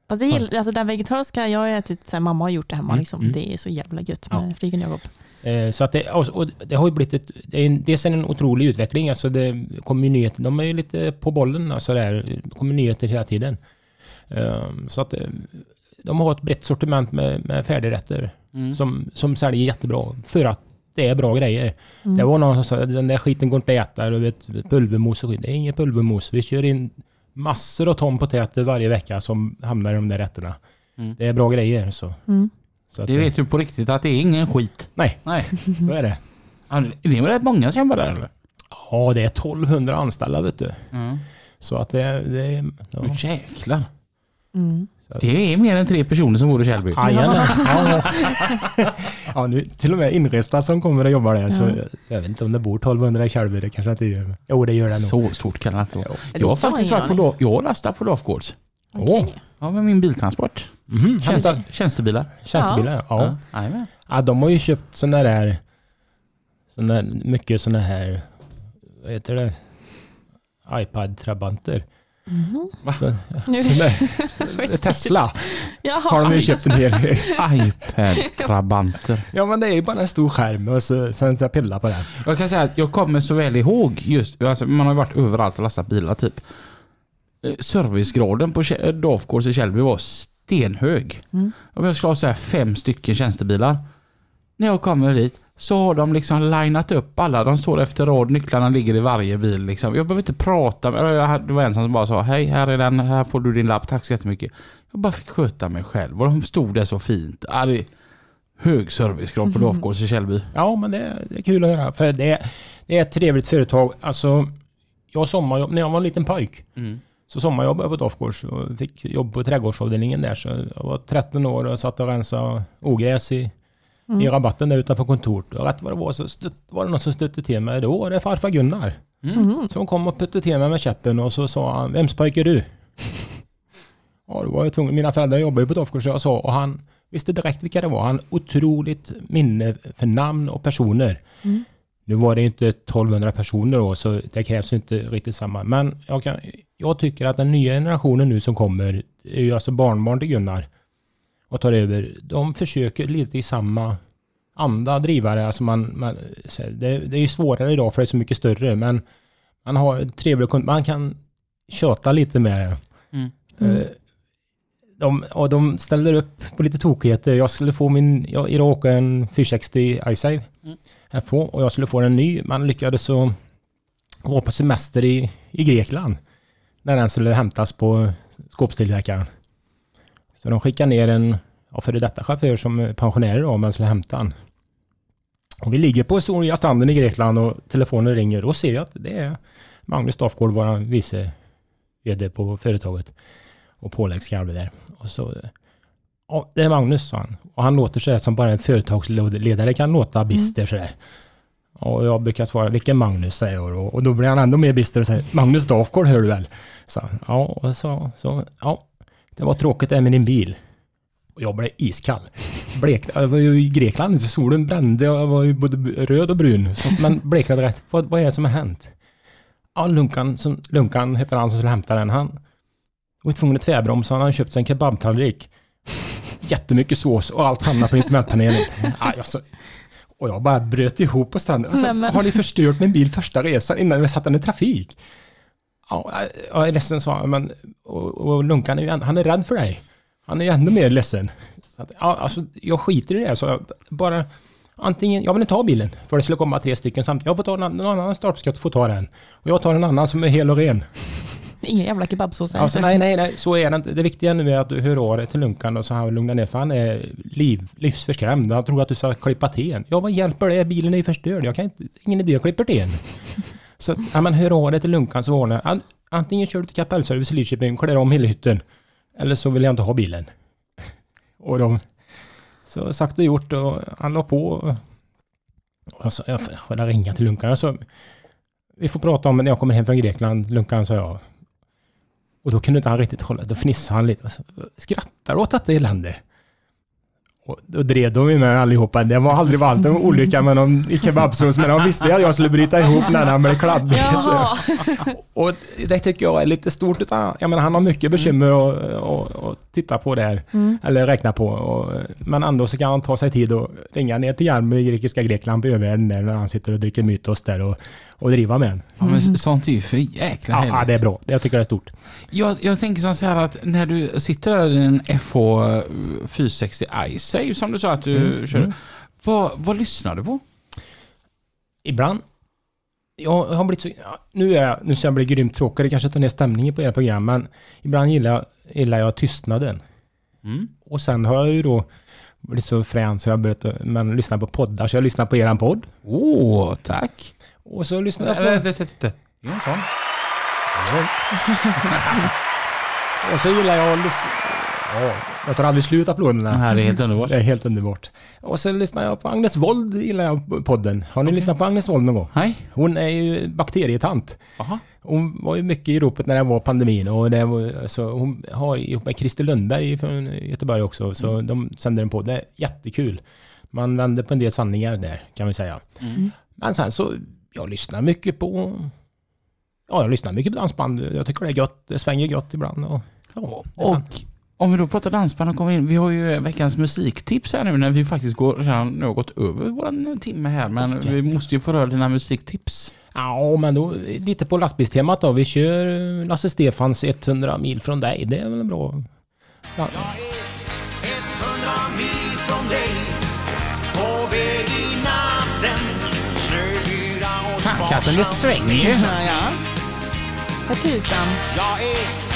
Fast jag gillar, alltså den vegetariska, jag har ätit, så här, mamma har gjort det hemma Mm, liksom. mm. Det är så jävla gött Ja. med Flygen Jakob. Eh, så att det, och, det har ju blivit ett... Det är en, dels en otrolig utveckling. Alltså det kommer ju nyheter. De är ju lite på bollen och sådär. Det kommer nyheter hela tiden. Eh, så att eh, de har ett brett sortiment med, med färdigrätter. Mm. som, som säljer jättebra för att det är bra grejer. Det var någon som sa att den där skiten går inte att äta. Du vet, pulvermos och skit. Det är inget pulvermos. Vi kör in massor av ton potäter varje vecka som hamnar i de där rätterna. Mm. Det är bra grejer. Så. Mm. Så att, Det vet du på riktigt att det är ingen skit. Nej, Nej. så är det. Det är väl rätt många som jobbar där eller? Ja, det är 1200 anställda vet du. Mm. Så att det, det är... Ja. Jäklar. Mm. Det är mer än tre personer som bor i Källby. Jajamän. Ja, ja. ja, nu till och med inresta som kommer och jobbar där. Så jag vet inte om det bor 1200 i Kärrby. Det kanske inte gör. Jo, det gör det nog. Så stort kan det inte vara. Jag har faktiskt varit på ingen Lo- Jag har lastat på Lofgårds. Åh, Ja, med min biltransport. Tjänst, Tjänste, tjänstebilar. tjänstebilar, ja. ja. Ja. Ja, de har ju köpt sådana där... Såna mycket sådana här... Vad heter det? iPad-trabanter. Mhm. Va? Så- Nu- där- Tesla Jaha. har de ju köpt en hel del. iPad-trabanter. Ja men det är ju bara en stor skärm och så, sen ska jag pilla på den. Jag kan säga att jag kommer så väl ihåg just, alltså man har ju varit överallt och lastat bilar typ. Eh, Servicegraden på Kä- Dafgårds i Källby var stenhög. Mm. Jag skulle ha så här fem stycken tjänstebilar. När jag kommer dit så har de liksom linat upp alla. De står efter rad, nycklarna ligger i varje bil. Liksom. Jag behöver inte prata med jag Det var en som bara sa hej, här är den, här får du din lapp, tack så jättemycket. Jag bara fick sköta mig själv och de stod där så fint. Ja, det är hög servicegrad på Dafgårds i Källby. Ja men det, det är kul att höra. För det, det är ett trevligt företag. Alltså, jag sommarjobb, när jag var en liten pojk Mm. så sommarjobbade jag på Dafgårds och fick jobb på trädgårdsavdelningen där. Så jag var 13 år och satt och rensade ogräs i, Mm. i rabatten där utanför kontoret. Och rätt vad det var så stött, var det någon som stötte till mig. Då var det farfar Gunnar. Mhm. Så hon kom och puttade till mig med käppen och så sa han, vems pojke är du? ja, då var jag tvungen. Mina föräldrar jobbade ju på Dofgård så jag sa och han visste direkt vilka det var. Han otroligt minne för namn och personer. Mm. Nu var det inte 1200 personer då, så det krävs ju inte riktigt samma. Men jag, kan, jag tycker att den nya generationen nu som kommer, är ju alltså barnbarn till Gunnar och tar över. De försöker lite i samma anda drivare. Alltså man, man, det, det är ju svårare idag för det är så mycket större, men man har trevlig kund- man kan köta lite med Mm. Mm. De, och de ställer upp på lite tokigheter. Jag skulle få min, jag, idag åker en 460 iSave Mm. FH och jag skulle få en ny. Man lyckades så vara på semester i, i Grekland. När den skulle hämtas på skåpstillverkaren. Så de skickade ner en ja, före detta chaufför som är pensionär idag, men skulle hämta den. Och vi ligger på soliga stranden i Grekland och telefonen ringer och ser jag att det är Magnus Staffgård, vår vice VD på företaget och påläggskarve där. Och så, ja, det är Magnus, sa han. Och han låter så här som bara en företagsledare kan låta bister så där. Och jag brukar svara, vilken Magnus, säger jag då. Och då blir han ändå mer bister och säger, Magnus Dafgård hör du väl? Så, ja, och så, så, ja, det var tråkigt det med din bil. Och jag blev iskall. Blek, jag var ju i Grekland, så solen brände och jag var ju både röd och brun. Så, men bleknade rätt. Vad, vad är det som har hänt? Ja, Lunkan, som, Lunkan heter han som skulle hämta den. Han var tvungen att tvärbromsa. Han hade köpt sig en kebabtallrik. Jättemycket sås och allt hamnade på instrumentpanelen. Ja, jag så, och jag bara bröt ihop på stranden. Alltså, Har ni förstört min bil första resan innan vi satt den i trafik? Ja, jag är ledsen, sa han. Men, och, och Lunkan är ju, han är rädd för dig. Han är ju ännu mer ledsen. Så att, ja, alltså, jag skiter i det. Så jag bara, antingen, jag vill inte ha bilen. För det skulle komma tre stycken samtidigt. Jag får ta någon, någon annan stolpskatt får ta den. Och jag tar en annan som är hel och ren. Ingen jävla kebabsås. Alltså, nej, nej, nej, så är det inte. Det viktiga nu är att du hör av dig till Lunkan och så han lugnar ner för han är liv, livsförskrämd. Han tror att du ska klippa till en. Ja, vad hjälper det? Bilen är ju förstörd. Jag kan inte, ingen idé att klippa till en. Så ja, men hör av dig till Lunkan så Antingen kör du till Kapellservice i Lidköping, klär om hela hytten. Eller så vill jag inte ha bilen. Och de... Så sagt och gjort och han la på. Och, jag sa, jag får ringa till Lunkan. Alltså, vi får prata om det när jag kommer hem från Grekland. Lunkan sa jag. Och då kunde inte han riktigt hålla, då fnissade han lite. Alltså, Skrattar du åt detta elände? Och då drev de ju med allihopa. Det var aldrig varit en olycka med någon i kebabsås, men de visste att jag skulle bryta ihop när han blev kladdig. Och det tycker jag är lite stort. Utan, jag menar, han har mycket bekymmer att och, och titta på där. Mm. Eller räkna på. Och, men ändå så kan han ta sig tid och ringa ner till Järnby i grekiska Grekland på övärlden där när han sitter och dricker mytos där och, och driva med en. Ja, men sånt är ju för jäkla Ja, härligt. ja, det är bra. Jag tycker det är stort. Jag, jag tänker som så här att när du sitter där i en FH 460 iSave som du sa att du Mm, kör. mm. Vad, vad lyssnar du på? ibland... Jag har blivit så... Nu, är jag, nu ska jag bli grymt tråkig, det kanske tar ner stämningen på era program, men ibland gillar jag, gillar jag tystnaden. Mm. Och sen har jag ju då blivit så frän så jag har börjat men, lyssna på poddar, så jag lyssnar på eran podd. Åh, tack. Och så lyssnar jag på... Vänta, vänta, vänta. Ja, en sån. Och så gillar jag att lyssna... Ja, jag tar aldrig slut applåderna. Det här är helt underbart. Det är helt underbart. Och så lyssnar jag på Agnes Wold, gillar jag på podden. Har ni lyssnat på Agnes Wold någon gång? Hej. Hon är ju bakterietant. Jaha. Hon var ju mycket i ropet när det var pandemin och det var, så hon har ihop med Christer Lundberg från Göteborg också, så Mm. de sänder en på. Det är jättekul. Man vänder på en del sanningar där, kan vi säga. Mm. Men sen så, jag lyssnar mycket på... Ja, jag lyssnar mycket på dansband. Jag tycker det är gött. Det svänger gött ibland. Och, ja, Och om vi då pratar dansband och kommer in. Vi har ju veckans musiktips här nu när vi faktiskt går redan gått över våran timme här. Men vi måste ju få röra dina musiktips. Ja, men då lite på lastbilstemat då. Vi kör Lasse Stefans 100 mil från dig. Det är väl en bra... Ja, 100 mil från dig katten, det svänger ju. Ja, ja. På tisdagen. Jag är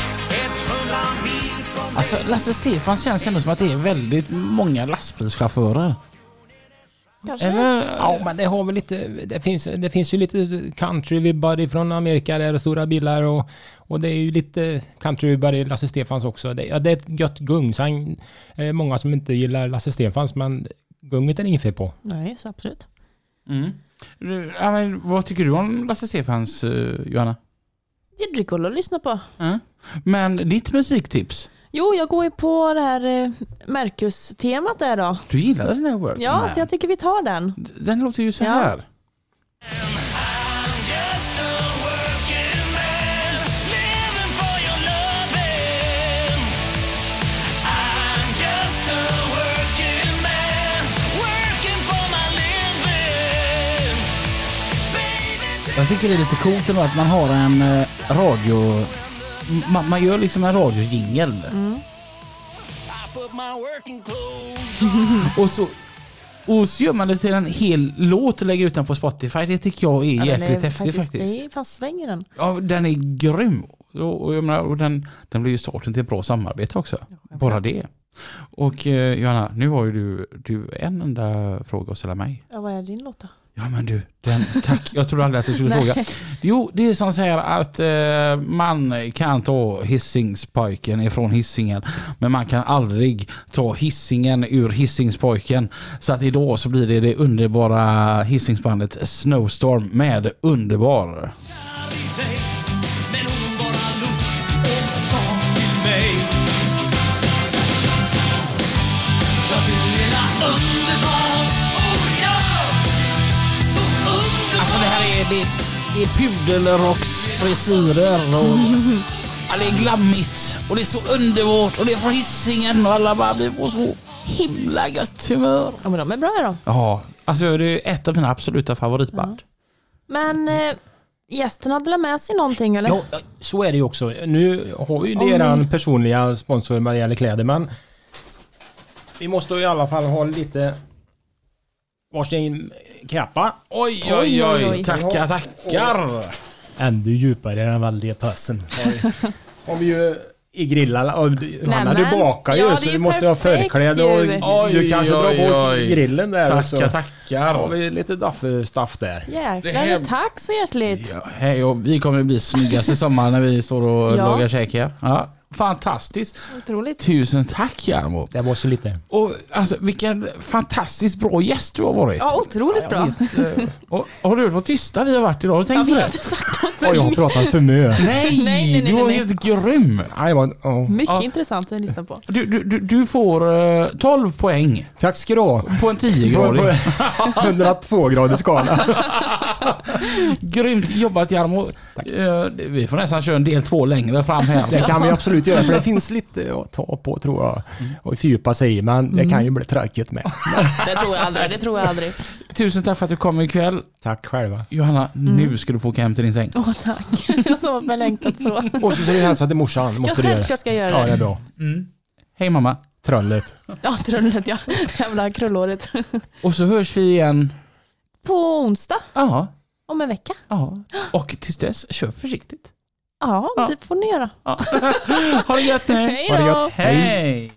100 mil från dig Alltså Lasse Stefans känns ändå som att det är väldigt många lastbilschaufförer. Kanske. Eller? Ja, men det har väl lite... Det finns, det finns ju lite country-vibbar från Amerika där och stora bilar och, och det är ju lite country-vibbar i Lasse Stefans också. Det, ja, det är ett gött gung. Sen det många som inte gillar Lasse Stefans, men gunget är det inget fel på. Nej, så absolut. Mm. Ja, men vad tycker du om Lasse Stefans, uh, Johanna? Jedrikoll att lyssna på. Ja. Men ditt musiktips? Jo, jag går ju på det här eh, Mercus-temat där då. Du gillar den här Working Ja, Man? så jag tycker vi tar den. Den låter ju så Ja. här. I'm Jag tycker det är lite coolt ändå att man har en eh, radio... Man, man gör liksom en radiojingel. Och så... Och så gör man det till en hel låt och lägger ut den på Spotify. Det tycker jag är den jäkligt är häftigt faktiskt. Det är den. Ja, den är grym. Och, och, jag menar, och den, den blir ju starten till ett bra samarbete också. Bara det. Och eh, Johanna, nu har ju du, du en enda fråga att ställa mig. Ja, vad är din låt då? Ja men du, den, tack. Jag trodde aldrig att du skulle fråga. Jo, det är som säger att eh, man kan ta Hisingspojken ifrån hissingen men man kan aldrig ta hissingen ur Hisingspojken. Så att idag så blir det det underbara hissingsbandet Snowstorm med Underbar. Det det, är pudelrocksfrisyrer och ja, det är glammigt och det är så underbart och det är från hissingen och alla bara blir på så himla gött humör. Ja, men de är bra då. Ja, alltså det är ett av mina absoluta favoritband. Men eh, gästen hade med sig någonting eller? Ja, så är det ju också. Nu har ju Om ni eran ni- personliga sponsor vad det gäller kläder, men vi måste i alla fall ha lite varsin kappa. Oj, Oj, oj, oj. Tackar, tackar. Ännu djupare i den väldiga pössen. Har vi- ju i grillarna. Och du- Hanna, du bakar ju Ja, så du måste ha förkläde och ju. Oj, du kanske drar oj, på oj. grillen där. och så Tackar, har tackar. vi lite daffstaff där. Jäklar, här- tack så hjärtligt. Ja, hej, och vi kommer bli snyggast i sommar när vi står och Ja. lagar käk här. Ja, fantastiskt. Otroligt. Tusen tack Jarmo. Det var så lite. Och alltså vilken fantastiskt bra gäst du har varit. Ja, otroligt bra. Och, har du hört vad tysta vi har varit idag? Har du tänkt på vi har det? inte sagt Oj, jag har pratat för mycket. Nej, nej, nej, du var nej. helt grym. Nej, vad- ja. Mycket Ja. intressant att lyssna på. Du, du, du, du får eh, 12 poäng Tack ska du ha. på en På, 10-gradig. på 102 grader skala. Grymt jobbat Jarmo. Eh, vi får nästan köra en del två längre fram här. Det kan vi absolut göra för det finns lite att ta på tror jag. Och fördjupa sig i men det kan ju bli tråkigt med. Det tror jag aldrig. Det tror jag aldrig. Tusen tack för att du kom ikväll. Tack själva. Johanna, nu ska du få åka hem till din säng. Åh, tack. Jag sov med längtat så. Och så ska du hälsa till morsan. Jag Måste du göra. självklart ska göra Ja, det är bra. Hej mamma. Trollet. Ja, trullet ja. Jävla krullåret. Och så hörs vi igen på onsdag Ja, om en vecka. ja. Och tills dess, kör försiktigt. Ja, Ja. det får ni göra. Ja. ha det gött nu. Hej Ha det då! gött. Hej. Hej!